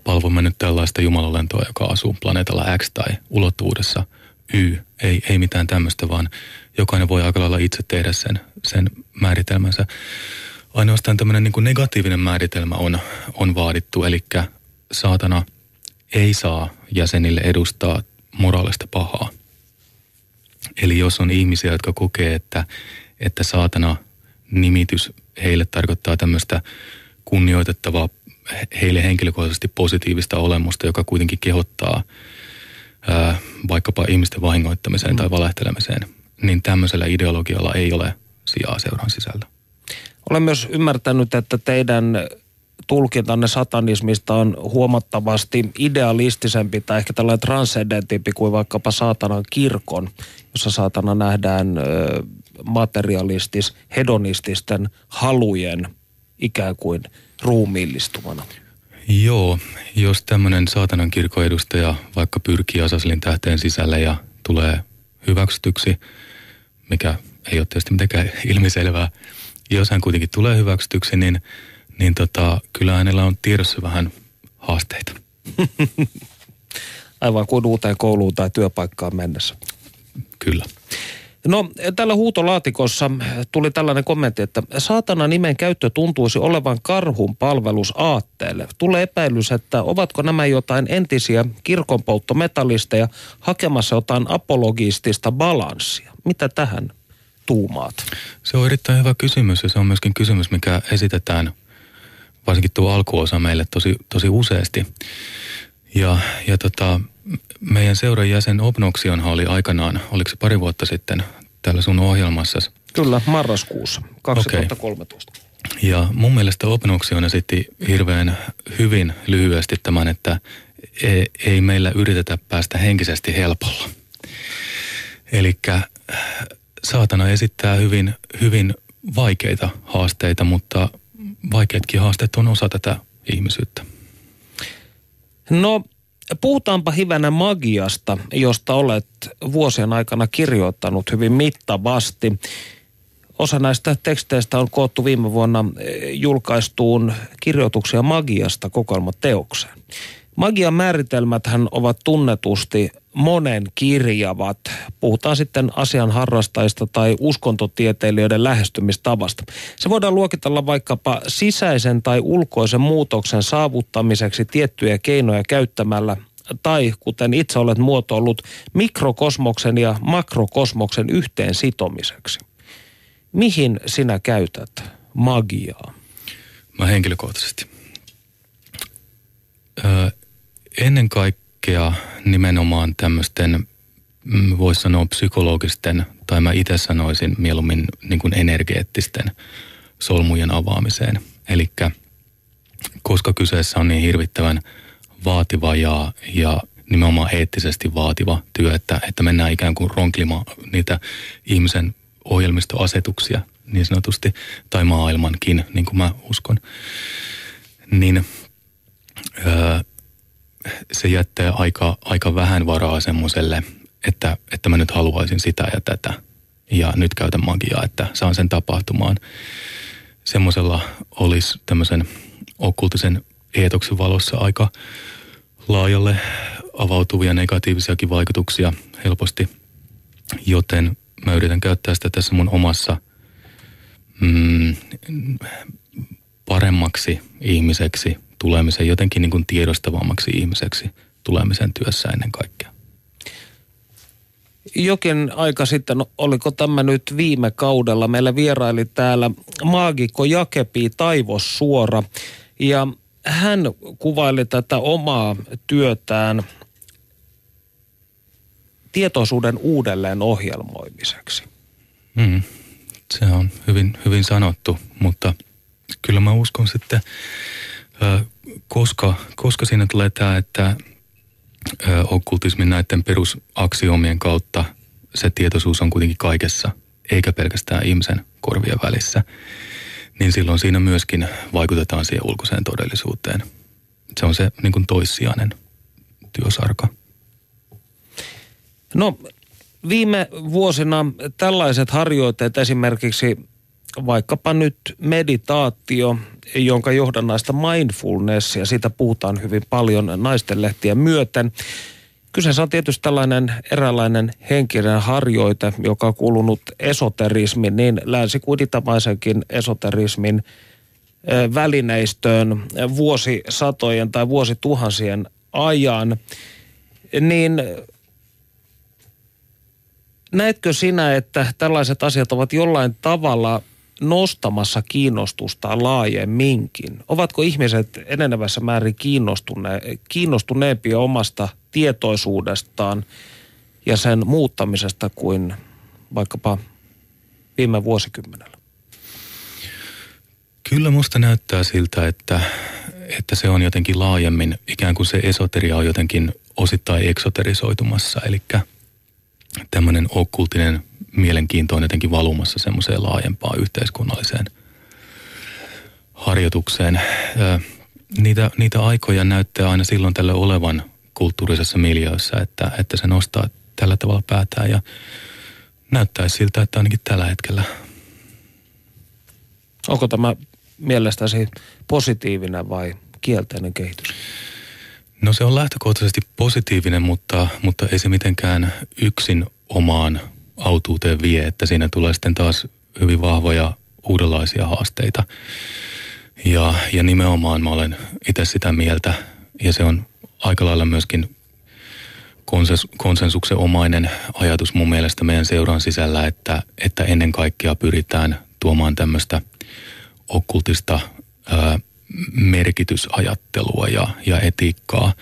palvomme nyt tällaista jumalalentoa, joka asuu planeetalla X tai ulottuvuudessa Y. Ei, ei mitään tämmöistä, vaan jokainen voi aika lailla itse tehdä sen, sen määritelmänsä. Ainoastaan tämmöinen niin kuin negatiivinen määritelmä on, on vaadittu, eli saatana ei saa jäsenille edustaa moraalista pahaa. Eli jos on ihmisiä, jotka kokee, että, että saatana nimitys heille tarkoittaa tämmöistä kunnioitettavaa, heille henkilökohtaisesti positiivista olemusta, joka kuitenkin kehottaa ää, vaikkapa ihmisten vahingoittamiseen mm. tai valehtelemiseen, niin tämmöisellä ideologialla ei ole sijaa seuran sisällä. Olen myös ymmärtänyt, että teidän tulkintanne satanismista on huomattavasti idealistisempi tai ehkä tällainen transcendentimpi kuin vaikkapa saatanan kirkon, jossa saatana nähdään materialistis, hedonististen halujen ikään kuin ruumiillistumana. Joo, jos tämmöinen saatanan kirkon edustaja vaikka pyrkii Asaslin tähteen sisälle ja tulee hyväksytyksi, mikä ei ole tietysti mitenkään ilmiselvää, jos hän kuitenkin tulee hyväksytyksi, niin, niin tota, kyllä hänellä on tiedossa vähän haasteita. Aivan kuin uuteen kouluun tai työpaikkaan mennessä. Kyllä. No tällä huutolaatikossa tuli tällainen kommentti, että saatana nimen käyttö tuntuisi olevan karhun palvelus aatteelle. Tulee epäilys, että ovatko nämä jotain entisiä kirkonpolttometallisteja hakemassa jotain apologistista balanssia. Mitä tähän tuumaat? Se on erittäin hyvä kysymys ja se on myöskin kysymys, mikä esitetään varsinkin tuo alkuosa meille tosi, tosi useasti. Ja, ja tota, meidän seuran jäsen Obnoksionhan oli aikanaan, oliko se pari vuotta sitten täällä sun ohjelmassa? Kyllä, marraskuussa 2013. Okay. Ja mun mielestä Obnoksion esitti hirveän hyvin lyhyesti tämän, että ei, ei meillä yritetä päästä henkisesti helpolla. Eli saatana esittää hyvin, hyvin vaikeita haasteita, mutta vaikeatkin haasteet on osa tätä ihmisyyttä. No Puhutaanpa hivänä magiasta, josta olet vuosien aikana kirjoittanut hyvin mittavasti. Osa näistä teksteistä on koottu viime vuonna eh, julkaistuun kirjoituksia magiasta kokoelmateokseen. Magian määritelmäthän ovat tunnetusti monen kirjavat. Puhutaan sitten asian harrastajista tai uskontotieteilijöiden lähestymistavasta. Se voidaan luokitella vaikkapa sisäisen tai ulkoisen muutoksen saavuttamiseksi tiettyjä keinoja käyttämällä tai kuten itse olet muotoillut, mikrokosmoksen ja makrokosmoksen yhteen sitomiseksi. Mihin sinä käytät magiaa? Mä henkilökohtaisesti. Öö, ennen kaikkea nimenomaan tämmöisten, mm, voisi sanoa psykologisten, tai mä itse sanoisin mieluummin niin kuin energeettisten solmujen avaamiseen. Eli koska kyseessä on niin hirvittävän vaativa ja, ja nimenomaan eettisesti vaativa työ, että, että mennään ikään kuin ronklimaan niitä ihmisen ohjelmistoasetuksia niin sanotusti, tai maailmankin, niin kuin mä uskon, niin öö, se jättää aika, aika vähän varaa semmoiselle, että, että mä nyt haluaisin sitä ja tätä ja nyt käytän magiaa, että saan sen tapahtumaan. Semmoisella olisi tämmöisen okkultisen eetoksen valossa aika laajalle avautuvia negatiivisiakin vaikutuksia helposti, joten mä yritän käyttää sitä tässä mun omassa mm, paremmaksi ihmiseksi tulemisen, jotenkin niin kuin tiedostavammaksi ihmiseksi tulemisen työssä ennen kaikkea. Jokin aika sitten, oliko tämä nyt viime kaudella, meillä vieraili täällä maagikko Jakepi Taivos Suora. Ja hän kuvaili tätä omaa työtään tietoisuuden uudelleen ohjelmoimiseksi. Mm, se on hyvin, hyvin sanottu, mutta kyllä mä uskon sitten, koska, koska siinä tulee tämä, että okkultismin näiden perusaksiomien kautta se tietoisuus on kuitenkin kaikessa, eikä pelkästään ihmisen korvien välissä – niin silloin siinä myöskin vaikutetaan siihen ulkoiseen todellisuuteen. se on se niin kuin toissijainen työsarka. No viime vuosina tällaiset harjoitteet esimerkiksi vaikkapa nyt meditaatio, jonka johdannaista mindfulnessia, siitä puhutaan hyvin paljon naistenlehtien myöten. Kyseessä on tietysti tällainen eräänlainen henkinen harjoite, joka on kuulunut esoterismin, niin länsi kuin itämaisenkin esoterismin välineistöön vuosisatojen tai vuosituhansien ajan. Niin näetkö sinä, että tällaiset asiat ovat jollain tavalla nostamassa kiinnostusta laajemminkin? Ovatko ihmiset enenevässä määrin kiinnostune, kiinnostuneempia omasta tietoisuudestaan ja sen muuttamisesta kuin vaikkapa viime vuosikymmenellä? Kyllä musta näyttää siltä, että, että se on jotenkin laajemmin, ikään kuin se esoteria on jotenkin osittain eksoterisoitumassa, eli tämmöinen okkultinen mielenkiinto on jotenkin valumassa semmoiseen laajempaan yhteiskunnalliseen harjoitukseen. Niitä, niitä aikoja näyttää aina silloin tälle olevan kulttuurisessa miljöössä, että, että se nostaa tällä tavalla päätään ja näyttäisi siltä, että ainakin tällä hetkellä. Onko tämä mielestäsi positiivinen vai kielteinen kehitys? No se on lähtökohtaisesti positiivinen, mutta, mutta ei se mitenkään yksin omaan autuuteen vie, että siinä tulee sitten taas hyvin vahvoja uudenlaisia haasteita. Ja, ja nimenomaan mä olen itse sitä mieltä, ja se on aika lailla myöskin konsens, konsensuksen omainen ajatus mun mielestä meidän seuran sisällä, että, että ennen kaikkea pyritään tuomaan tämmöistä okkultista ää, merkitysajattelua ja, ja etiikkaa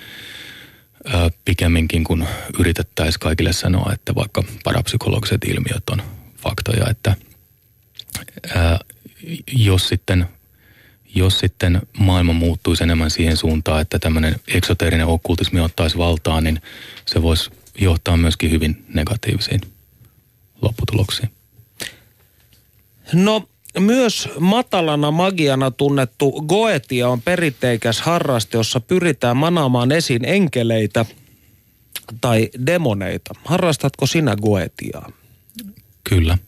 pikemminkin kuin yritettäisiin kaikille sanoa, että vaikka parapsykologiset ilmiöt on faktoja, että jos sitten jos sitten maailma muuttuisi enemmän siihen suuntaan, että tämmöinen eksoteerinen okkultismi ottaisi valtaa, niin se voisi johtaa myöskin hyvin negatiivisiin lopputuloksiin. No myös matalana magiana tunnettu goetia on perinteikäs harraste, jossa pyritään manaamaan esiin enkeleitä tai demoneita. Harrastatko sinä goetiaa? Kyllä.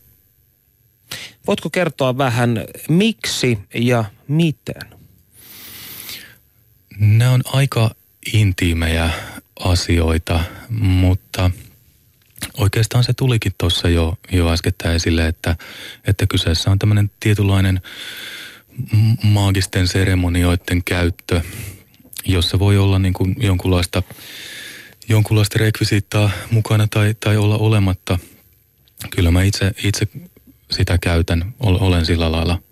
Voitko kertoa vähän miksi ja miten? Nämä on aika intiimejä asioita, mutta oikeastaan se tulikin tuossa jo, jo äskettä esille, että, että kyseessä on tämmöinen tietynlainen maagisten seremonioiden käyttö, jossa voi olla niin kuin jonkunlaista, jonkunlaista rekvisiittaa mukana tai, tai olla olematta. Kyllä mä itse, itse sitä käytän, olen sillä lailla,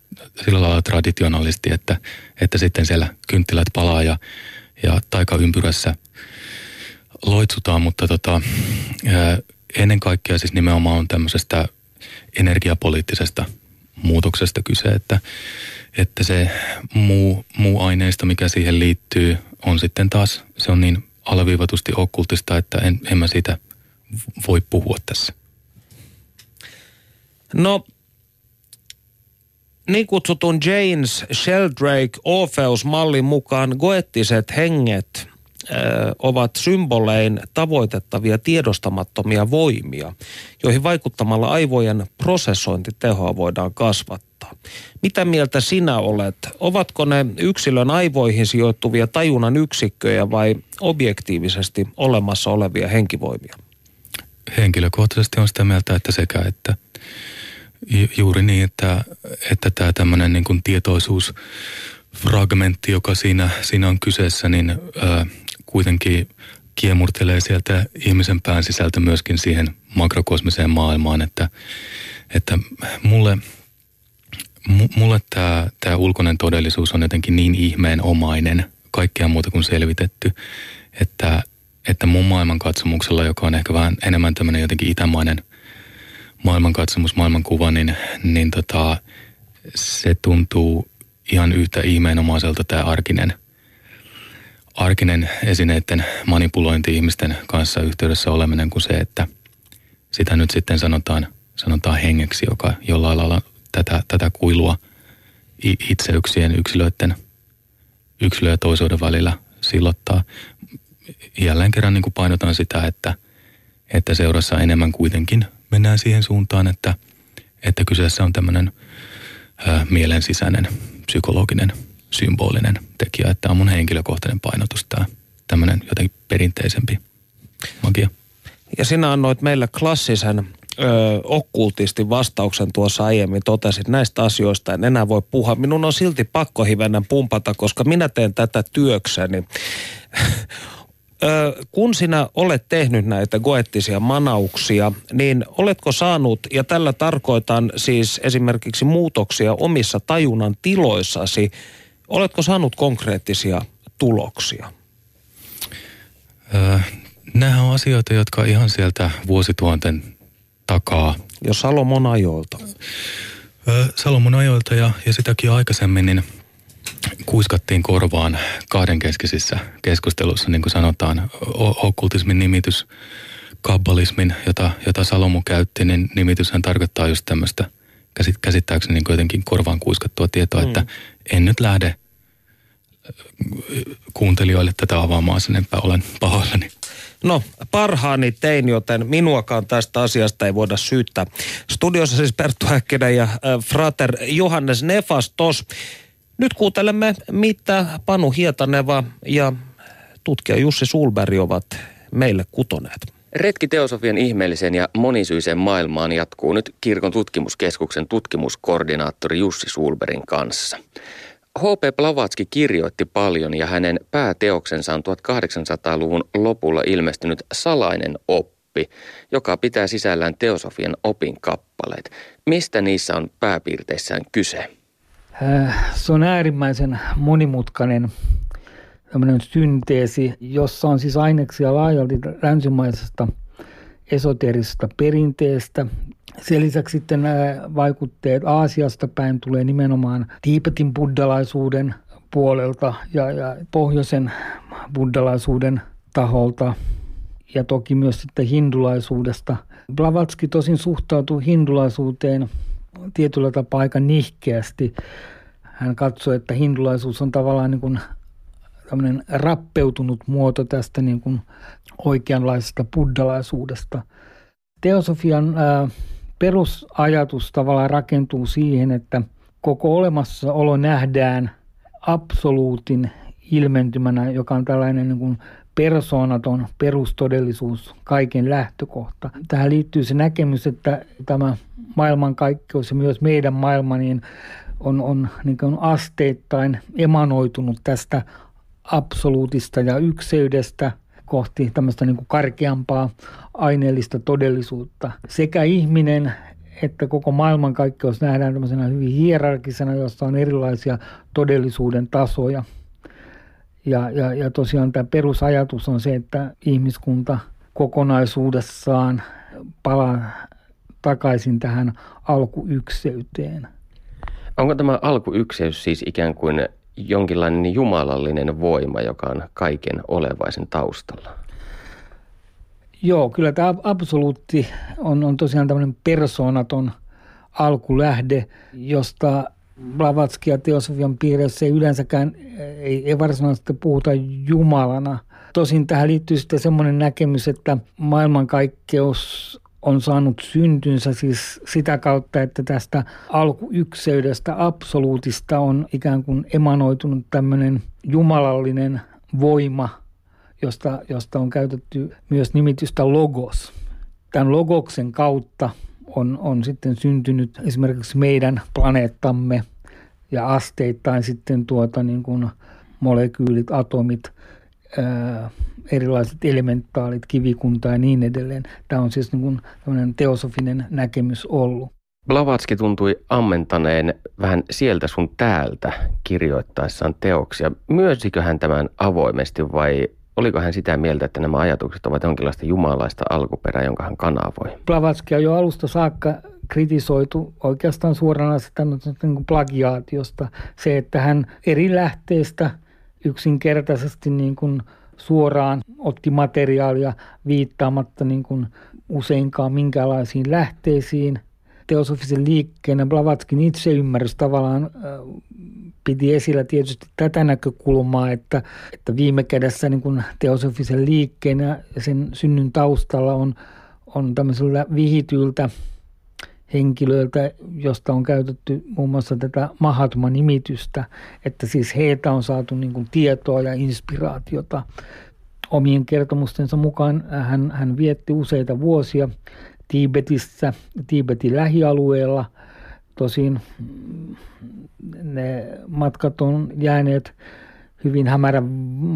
sillä lailla traditionalisti, että, että sitten siellä kynttilät palaa ja, ja taikaympyrässä loitsutaan, mutta tota, ennen kaikkea siis nimenomaan on tämmöisestä energiapoliittisesta muutoksesta kyse, että, että se muu, muu aineisto, mikä siihen liittyy, on sitten taas, se on niin alaviivatusti okkultista, että en, en mä siitä voi puhua tässä. No, niin kutsutun James Sheldrake Orpheus-mallin mukaan goettiset henget ovat symbolein tavoitettavia tiedostamattomia voimia, joihin vaikuttamalla aivojen prosessointitehoa voidaan kasvattaa. Mitä mieltä sinä olet? Ovatko ne yksilön aivoihin sijoittuvia tajunnan yksikköjä vai objektiivisesti olemassa olevia henkivoimia? Henkilökohtaisesti on sitä mieltä, että sekä että – juuri niin, että, että tämä tämmöinen niin kuin tietoisuusfragmentti, joka siinä, siinä on kyseessä, niin ää, kuitenkin kiemurtelee sieltä ihmisen pään sisältä myöskin siihen makrokosmiseen maailmaan, että, että mulle, mulle tämä, tämä ulkoinen todellisuus on jotenkin niin ihmeenomainen, kaikkea muuta kuin selvitetty, että, että mun maailmankatsomuksella, joka on ehkä vähän enemmän tämmöinen jotenkin itämainen – maailmankatsomus, maailmankuva, niin, niin tota, se tuntuu ihan yhtä ihmeenomaiselta tämä arkinen, arkinen esineiden manipulointi ihmisten kanssa yhteydessä oleminen kuin se, että sitä nyt sitten sanotaan, sanotaan hengeksi, joka jollain lailla tätä, tätä kuilua itseyksien yksilöiden yksilö ja toisuuden välillä sillottaa. Jälleen kerran niin kuin painotan sitä, että, että seurassa enemmän kuitenkin mennään siihen suuntaan, että, että kyseessä on tämmöinen mielen sisäinen psykologinen symbolinen tekijä, että on mun henkilökohtainen painotus tämä tämmöinen jotenkin perinteisempi magia. Ja sinä annoit meille klassisen ö, okkultistin vastauksen tuossa aiemmin, totesit näistä asioista en enää voi puhua. Minun on silti pakko hivenen pumpata, koska minä teen tätä työkseni. Ö, kun sinä olet tehnyt näitä goettisia manauksia, niin oletko saanut, ja tällä tarkoitan siis esimerkiksi muutoksia omissa tajunnan tiloissasi, oletko saanut konkreettisia tuloksia? Öö, Nämähän on asioita, jotka ihan sieltä vuosituhanten takaa. Jo Salomon ajoilta. Öö, Salomon ajoilta ja, ja sitäkin aikaisemmin, niin kuiskattiin korvaan kahdenkeskisissä keskustelussa, niin kuin sanotaan, okkultismin nimitys, kabbalismin, jota, jota Salomo käytti, niin nimityshän tarkoittaa just tämmöistä käsittääkseni niin jotenkin korvaan kuiskattua tietoa, mm. että en nyt lähde kuuntelijoille tätä avaamaan sen enempää, olen pahoillani. No, parhaani tein, joten minuakaan tästä asiasta ei voida syyttää. Studiossa siis Perttu Häkkinen ja äh, frater Johannes Nefastos. Nyt kuuntelemme, mitä Panu Hietaneva ja tutkija Jussi Sulberg ovat meille kutoneet. Retki teosofian ihmeelliseen ja monisyiseen maailmaan jatkuu nyt Kirkon tutkimuskeskuksen tutkimuskoordinaattori Jussi Sulberin kanssa. H.P. Blavatski kirjoitti paljon ja hänen pääteoksensa on 1800-luvun lopulla ilmestynyt Salainen oppi, joka pitää sisällään teosofian opin kappaleet. Mistä niissä on pääpiirteissään kyse? Äh, se on äärimmäisen monimutkainen tämmöinen synteesi, jossa on siis aineksia laajalti länsimaisesta esoteerisesta perinteestä, sen lisäksi sitten vaikutteet Aasiasta päin tulee nimenomaan Tiipetin buddalaisuuden puolelta ja, ja pohjoisen buddalaisuuden taholta ja toki myös sitten hindulaisuudesta. Blavatski tosin suhtautuu hindulaisuuteen tietyllä tapaa aika nihkeästi. Hän katsoi, että hindulaisuus on tavallaan niin kuin tämmöinen rappeutunut muoto tästä niin kuin oikeanlaisesta buddalaisuudesta. Teosofian ää, perusajatus tavallaan rakentuu siihen, että koko olemassaolo nähdään absoluutin ilmentymänä, joka on tällainen niin kuin persoonaton perustodellisuus, kaiken lähtökohta. Tähän liittyy se näkemys, että tämä maailmankaikkeus ja myös meidän maailma niin on, on niin kuin asteittain emanoitunut tästä absoluutista ja ykseydestä kohti tämmöistä niin karkeampaa aineellista todellisuutta. Sekä ihminen että koko maailmankaikkeus nähdään tämmöisenä hyvin hierarkisena, jossa on erilaisia todellisuuden tasoja. Ja, ja, ja tosiaan tämä perusajatus on se, että ihmiskunta kokonaisuudessaan palaa takaisin tähän alkuykseyteen. Onko tämä alkuykseys siis ikään kuin jonkinlainen jumalallinen voima, joka on kaiken olevaisen taustalla? Joo, kyllä tämä absoluutti on, on tosiaan tämmöinen persoonaton alkulähde, josta Blavatsky ja teosofian piirissä ei yleensäkään ei, ei varsinaisesti puhuta Jumalana. Tosin tähän liittyy sitten semmoinen näkemys, että maailmankaikkeus on saanut syntynsä siis sitä kautta, että tästä alkuykseydestä, absoluutista on ikään kuin emanoitunut tämmöinen jumalallinen voima, josta, josta on käytetty myös nimitystä logos. Tämän logoksen kautta on, on sitten syntynyt esimerkiksi meidän planeettamme ja asteittain sitten tuota niin kuin molekyylit, atomit – erilaiset elementaalit, kivikunta ja niin edelleen. Tämä on siis niin kuin teosofinen näkemys ollut. Blavatski tuntui ammentaneen vähän sieltä sun täältä kirjoittaessaan teoksia. Myösikö hän tämän avoimesti vai oliko hän sitä mieltä, että nämä ajatukset ovat jonkinlaista jumalaista alkuperää, jonka hän kanavoi? Blavatskia jo alusta saakka kritisoitu oikeastaan suoranaisesti niin plagiaatiosta. Se, että hän eri lähteistä – yksinkertaisesti niin kuin suoraan otti materiaalia viittaamatta niin kuin useinkaan minkälaisiin lähteisiin. teosofisen liikkeen Blavatskin itseymmärrys tavallaan piti esillä tietysti tätä näkökulmaa, että, että viime kädessä niin kuin teosofisen liikkeen ja sen synnyn taustalla on, on tämmöisellä vihityltä henkilöiltä, josta on käytetty muun muassa tätä Mahatma-nimitystä, että siis heitä on saatu niin kuin tietoa ja inspiraatiota. Omien kertomustensa mukaan hän, hän vietti useita vuosia Tiibetissä, Tiibetin lähialueella. Tosin ne matkat on jääneet hyvin hämärän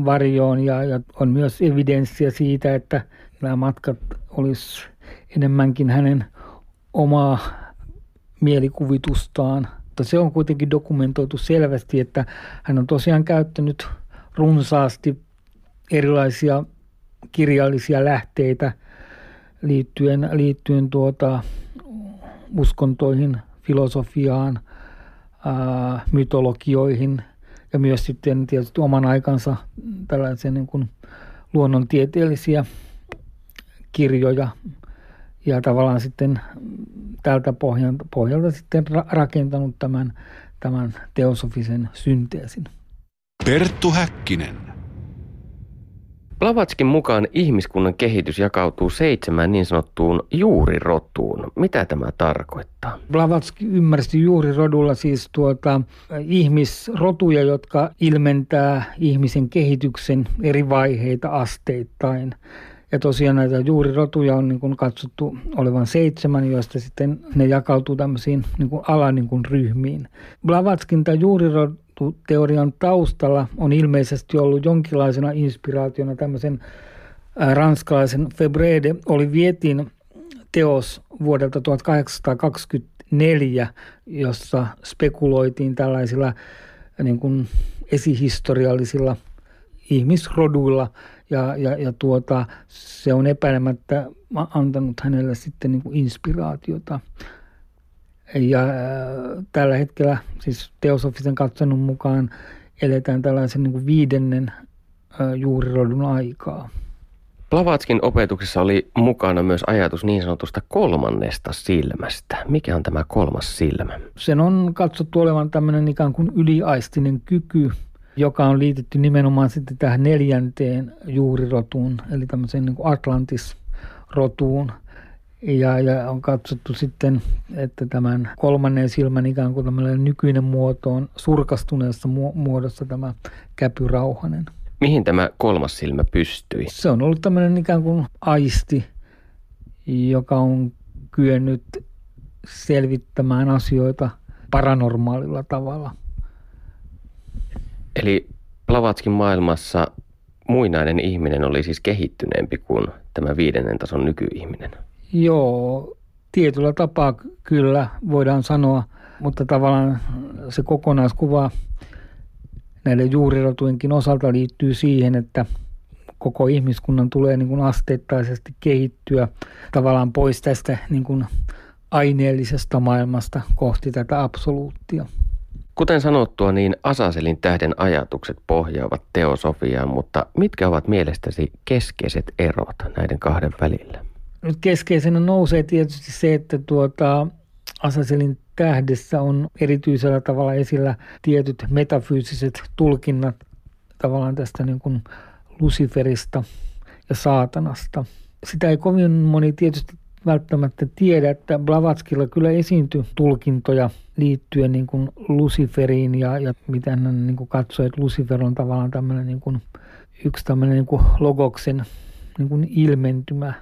varjoon ja, ja on myös evidenssiä siitä, että nämä matkat olisi enemmänkin hänen omaa mielikuvitustaan. Mutta se on kuitenkin dokumentoitu selvästi, että hän on tosiaan käyttänyt runsaasti erilaisia kirjallisia lähteitä liittyen, liittyen tuota, uskontoihin, filosofiaan, ää, mytologioihin ja myös sitten tietysti oman aikansa tällaisia niin kuin luonnontieteellisiä kirjoja ja tavallaan sitten tältä pohjalta, pohjalta sitten rakentanut tämän, tämän teosofisen synteesin. Perttu Häkkinen. Blavatskin mukaan ihmiskunnan kehitys jakautuu seitsemään niin sanottuun juurirotuun. Mitä tämä tarkoittaa? Blavatski ymmärsi juurirodulla siis tuota, ihmisrotuja, jotka ilmentää ihmisen kehityksen eri vaiheita asteittain. Ja tosiaan näitä juurirotuja on niin kuin katsottu olevan seitsemän, joista sitten ne jakautuu tämmöisiin niin kuin alan niin kuin ryhmiin. Blavatskin tämä juurirotuteorian taustalla on ilmeisesti ollut jonkinlaisena inspiraationa tämmöisen ranskalaisen Febrede oli vietin teos vuodelta 1824, jossa spekuloitiin tällaisilla niin kuin esihistoriallisilla ihmisroduilla – ja, ja, ja tuota, se on epäilemättä antanut hänelle sitten niin kuin inspiraatiota. Ja äh, tällä hetkellä siis teosofisen katsonun mukaan eletään tällaisen niin kuin viidennen äh, juurirodun aikaa. Blavatskin opetuksessa oli mukana myös ajatus niin sanotusta kolmannesta silmästä. Mikä on tämä kolmas silmä? Sen on katsottu olevan tämmöinen ikään kuin yliaistinen kyky – joka on liitetty nimenomaan sitten tähän neljänteen juurirotuun, eli tämmöiseen niin kuin Atlantis-rotuun. Ja, ja on katsottu sitten, että tämän kolmannen silmän ikään kuin tämmöinen nykyinen muoto on surkastuneessa muodossa tämä käpyrauhanen. Mihin tämä kolmas silmä pystyi? Se on ollut tämmöinen ikään kuin aisti, joka on kyennyt selvittämään asioita paranormaalilla tavalla – Eli Blavatskin maailmassa muinainen ihminen oli siis kehittyneempi kuin tämä viidennen tason nykyihminen. Joo, tietyllä tapaa kyllä voidaan sanoa, mutta tavallaan se kokonaiskuva näiden juurirotujenkin osalta liittyy siihen, että koko ihmiskunnan tulee niin kuin asteittaisesti kehittyä tavallaan pois tästä niin kuin aineellisesta maailmasta kohti tätä absoluuttia. Kuten sanottua, niin Asaselin tähden ajatukset pohjaavat teosofiaan, mutta mitkä ovat mielestäsi keskeiset erot näiden kahden välillä? Nyt keskeisenä nousee tietysti se, että tuota, Asaselin tähdessä on erityisellä tavalla esillä tietyt metafyysiset tulkinnat tavallaan tästä niin kuin Luciferista ja saatanasta. Sitä ei kovin moni tietysti välttämättä tiedä, että Blavatskilla kyllä esiintyi tulkintoja liittyen niin kuin Luciferiin ja, ja miten hän niin kuin katsoi, että Lucifer on tavallaan tämmöinen niin kuin, yksi tämmöinen niin kuin logoksen niin kuin ilmentymä.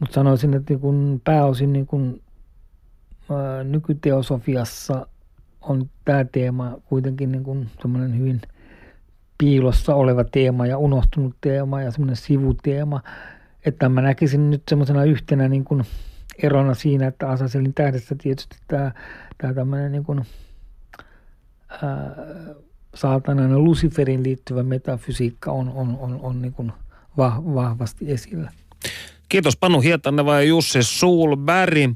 Mutta sanoisin, että niin kuin pääosin niin kuin, ää, nykyteosofiassa on tämä teema kuitenkin niin kuin hyvin piilossa oleva teema ja unohtunut teema ja semmoinen sivuteema. Että mä näkisin nyt semmoisena yhtenä niin kuin erona siinä, että Asaselin tähdessä tietysti tämä, tämä tämmöinen niin kuin, ää, saatanainen Luciferin liittyvä metafysiikka on, on, on, on niin kuin vahvasti esillä. Kiitos Panu Hietaneva ja Jussi Suulberg.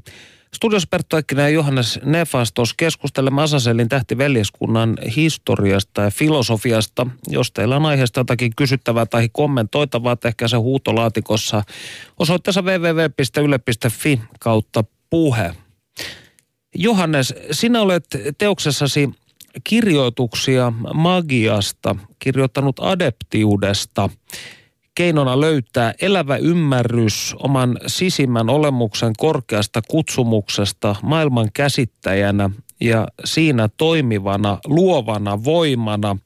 Studios Perttu ja Johannes Nefastos keskustelemme Asaselin tähtiveljeskunnan historiasta ja filosofiasta. Jos teillä on aiheesta jotakin kysyttävää tai kommentoitavaa, tehkää se huutolaatikossa osoitteessa www.yle.fi kautta puhe. Johannes, sinä olet teoksessasi kirjoituksia magiasta, kirjoittanut adeptiudesta, keinona löytää elävä ymmärrys oman sisimmän olemuksen korkeasta kutsumuksesta maailman käsittäjänä ja siinä toimivana, luovana voimana,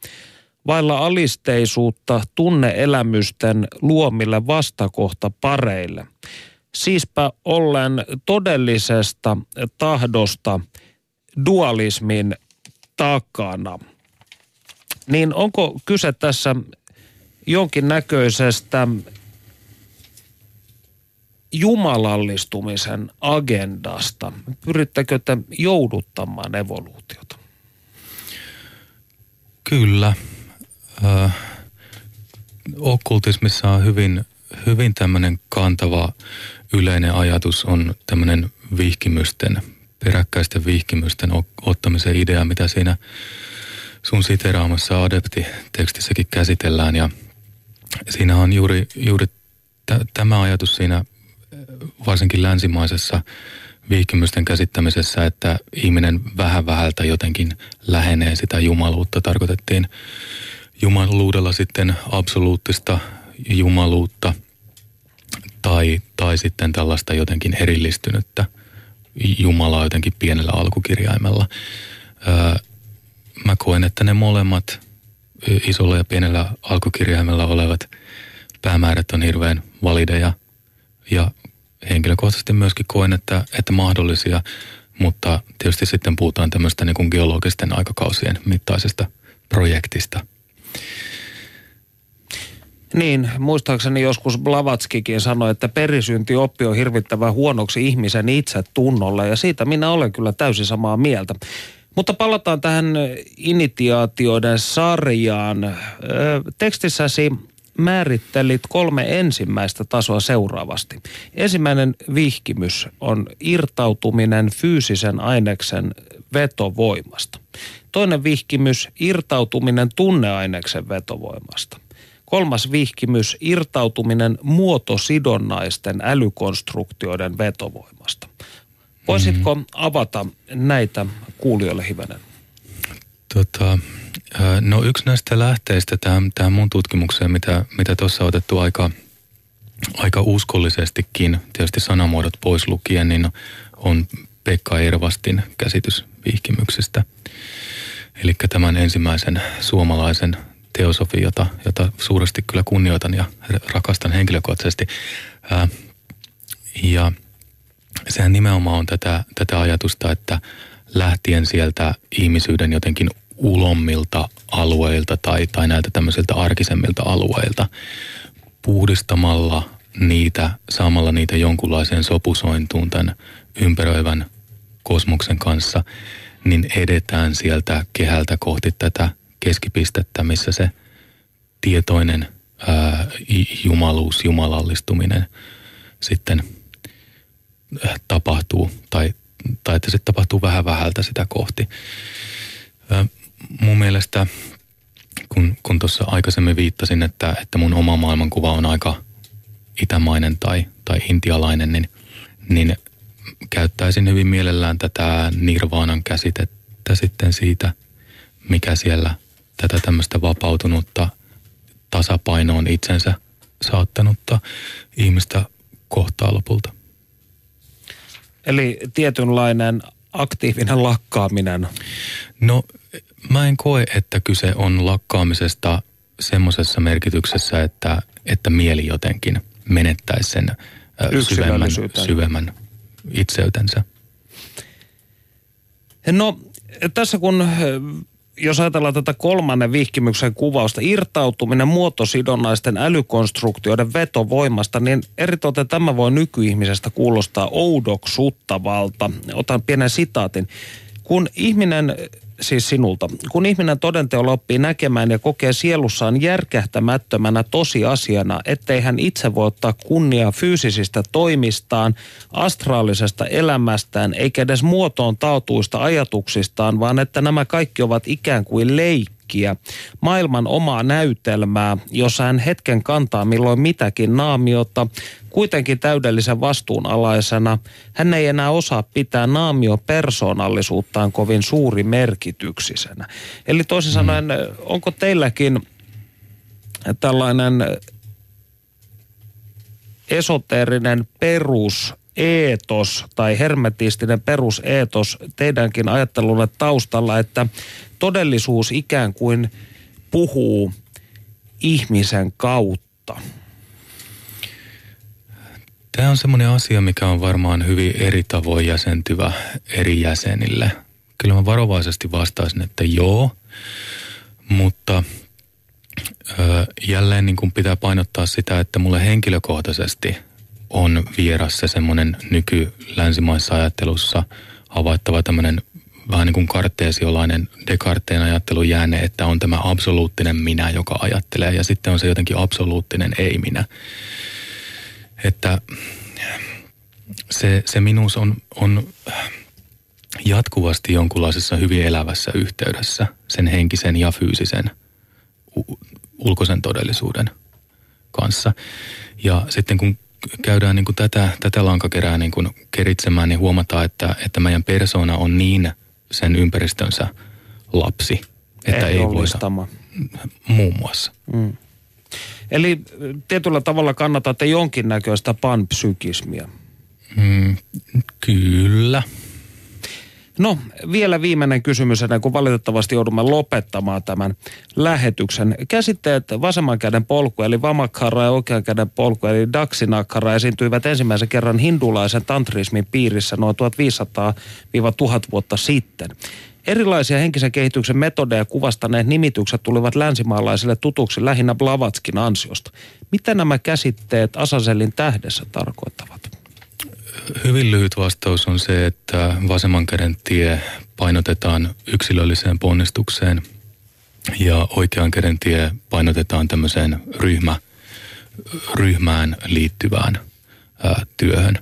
vailla alisteisuutta tunneelämysten luomille vastakohta pareille. Siispä ollen todellisesta tahdosta dualismin takana. Niin onko kyse tässä jonkinnäköisestä jumalallistumisen agendasta? Pyrittäkö te jouduttamaan evoluutiota? Kyllä. Ö, okkultismissa on hyvin, hyvin tämmöinen kantava yleinen ajatus on tämmöinen vihkimysten, peräkkäisten vihkimysten ottamisen idea, mitä siinä sun siteraamassa adepti-tekstissäkin käsitellään. Ja siinä on juuri, juuri t- tämä ajatus siinä varsinkin länsimaisessa vihkimysten käsittämisessä, että ihminen vähän vähältä jotenkin lähenee sitä jumaluutta. Tarkoitettiin jumaluudella sitten absoluuttista jumaluutta tai, tai sitten tällaista jotenkin erillistynyttä Jumalaa jotenkin pienellä alkukirjaimella. Öö, mä koen, että ne molemmat isolla ja pienellä alkukirjaimella olevat päämäärät on hirveän valideja ja henkilökohtaisesti myöskin koen, että, että mahdollisia, mutta tietysti sitten puhutaan tämmöistä niin kuin geologisten aikakausien mittaisesta projektista. Niin, muistaakseni joskus Blavatskikin sanoi, että oppi on hirvittävän huonoksi ihmisen itse tunnolle ja siitä minä olen kyllä täysin samaa mieltä. Mutta palataan tähän initiaatioiden sarjaan. Tekstissäsi määrittelit kolme ensimmäistä tasoa seuraavasti. Ensimmäinen vihkimys on irtautuminen fyysisen aineksen vetovoimasta. Toinen vihkimys, irtautuminen tunneaineksen vetovoimasta. Kolmas vihkimys, irtautuminen muotosidonnaisten älykonstruktioiden vetovoimasta. Voisitko mm-hmm. avata näitä kuulijoille hivenen? Tota, no yksi näistä lähteistä tähän, tähän mun tutkimukseen, mitä, mitä on otettu aika, aika uskollisestikin, tietysti sanamuodot pois lukien, niin on Pekka Ervastin käsitys vihkimyksistä. Eli tämän ensimmäisen suomalaisen teosofi, jota, jota suuresti kyllä kunnioitan ja rakastan henkilökohtaisesti. Ää, ja sehän nimenomaan on tätä, tätä ajatusta, että lähtien sieltä ihmisyyden jotenkin ulommilta alueilta tai, tai näiltä tämmöisiltä arkisemmilta alueilta puhdistamalla niitä, saamalla niitä jonkunlaiseen sopusointuun tämän ympäröivän kosmoksen kanssa, niin edetään sieltä kehältä kohti tätä keskipistettä, missä se tietoinen ää, jumaluus, jumalallistuminen sitten tapahtuu tai, tai että se tapahtuu vähän vähältä sitä kohti. Mun mielestä, kun, kun tuossa aikaisemmin viittasin, että, että mun oma maailmankuva on aika itämainen tai, tai intialainen, niin, niin käyttäisin hyvin mielellään tätä nirvaanan käsitettä sitten siitä, mikä siellä tätä tämmöistä vapautunutta tasapainoon itsensä saattanutta ihmistä kohtaa lopulta. Eli tietynlainen aktiivinen lakkaaminen. No mä en koe, että kyse on lakkaamisesta semmoisessa merkityksessä, että, että mieli jotenkin menettäisi sen syvemmän, syvemmän itseytensä. No tässä kun jos ajatellaan tätä kolmannen vihkimyksen kuvausta, irtautuminen muotosidonnaisten älykonstruktioiden vetovoimasta, niin eritoten tämä voi nykyihmisestä kuulostaa oudoksuttavalta. Otan pienen sitaatin. Kun ihminen siis sinulta. Kun ihminen todenteolla oppii näkemään ja kokee sielussaan järkähtämättömänä tosiasiana, ettei hän itse voi ottaa kunniaa fyysisistä toimistaan, astraalisesta elämästään, eikä edes muotoon tautuista ajatuksistaan, vaan että nämä kaikki ovat ikään kuin leikki leikkiä, maailman omaa näytelmää, jossa hän hetken kantaa milloin mitäkin naamiota, kuitenkin täydellisen vastuunalaisena. Hän ei enää osaa pitää naamio persoonallisuuttaan kovin suuri merkityksisenä. Eli toisin sanoen, onko teilläkin tällainen esoteerinen perus eetos tai hermetistinen peruseetos teidänkin ajattelunne taustalla, että todellisuus ikään kuin puhuu ihmisen kautta? Tämä on semmoinen asia, mikä on varmaan hyvin eri tavoin jäsentyvä eri jäsenille. Kyllä mä varovaisesti vastaisin, että joo, mutta jälleen niin kuin pitää painottaa sitä, että mulle henkilökohtaisesti on vieras se semmoinen nyky-länsimaissa ajattelussa havaittava tämmöinen vähän niin kuin karteesiolainen Descarteen ajattelu jääne, että on tämä absoluuttinen minä, joka ajattelee ja sitten on se jotenkin absoluuttinen ei-minä. Että se, se minuus on, on jatkuvasti jonkunlaisessa hyvin elävässä yhteydessä sen henkisen ja fyysisen ulkoisen todellisuuden kanssa. Ja sitten kun käydään niin kuin tätä, tätä lankakerää niin kuin keritsemään, niin huomataan, että, että meidän persona on niin sen ympäristönsä lapsi, että ei voida. Muun muassa. Mm. Eli tietyllä tavalla kannatatte jonkinnäköistä panpsykismia. Mm, kyllä. No, vielä viimeinen kysymys ennen kuin valitettavasti joudumme lopettamaan tämän lähetyksen. Käsitteet vasemman käden polku eli vamakkara ja oikean käden polku eli daksinakkara esiintyivät ensimmäisen kerran hindulaisen tantrismin piirissä noin 1500-1000 vuotta sitten. Erilaisia henkisen kehityksen metodeja kuvastaneet nimitykset tulivat länsimaalaisille tutuksi lähinnä Blavatskin ansiosta. Mitä nämä käsitteet Asaselin tähdessä tarkoittavat? Hyvin lyhyt vastaus on se, että vasemman käden tie painotetaan yksilölliseen ponnistukseen ja oikean käden tie painotetaan tämmöiseen ryhmä, ryhmään liittyvään ää, työhön.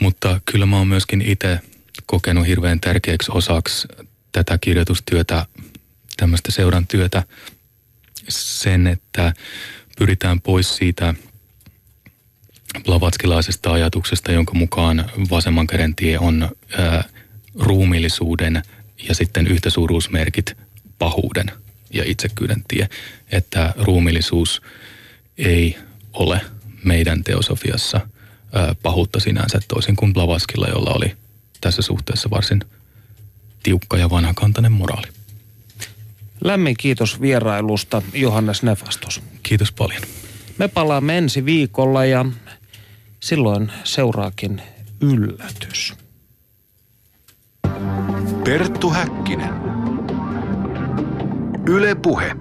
Mutta kyllä mä oon myöskin itse kokenut hirveän tärkeäksi osaksi tätä kirjoitustyötä, tämmöistä seuran työtä, sen, että pyritään pois siitä – blavatskilaisesta ajatuksesta, jonka mukaan vasemman käden tie on ää, ruumillisuuden ja sitten yhtäsuuruusmerkit pahuuden ja itsekyyden tie. Että ruumillisuus ei ole meidän teosofiassa ää, pahuutta sinänsä toisin kuin Blavatskilla, jolla oli tässä suhteessa varsin tiukka ja vanhakantainen moraali. Lämmin kiitos vierailusta, Johannes Nefastos. Kiitos paljon. Me palaamme ensi viikolla ja silloin seuraakin yllätys. Perttu Häkkinen. Yle Puhe.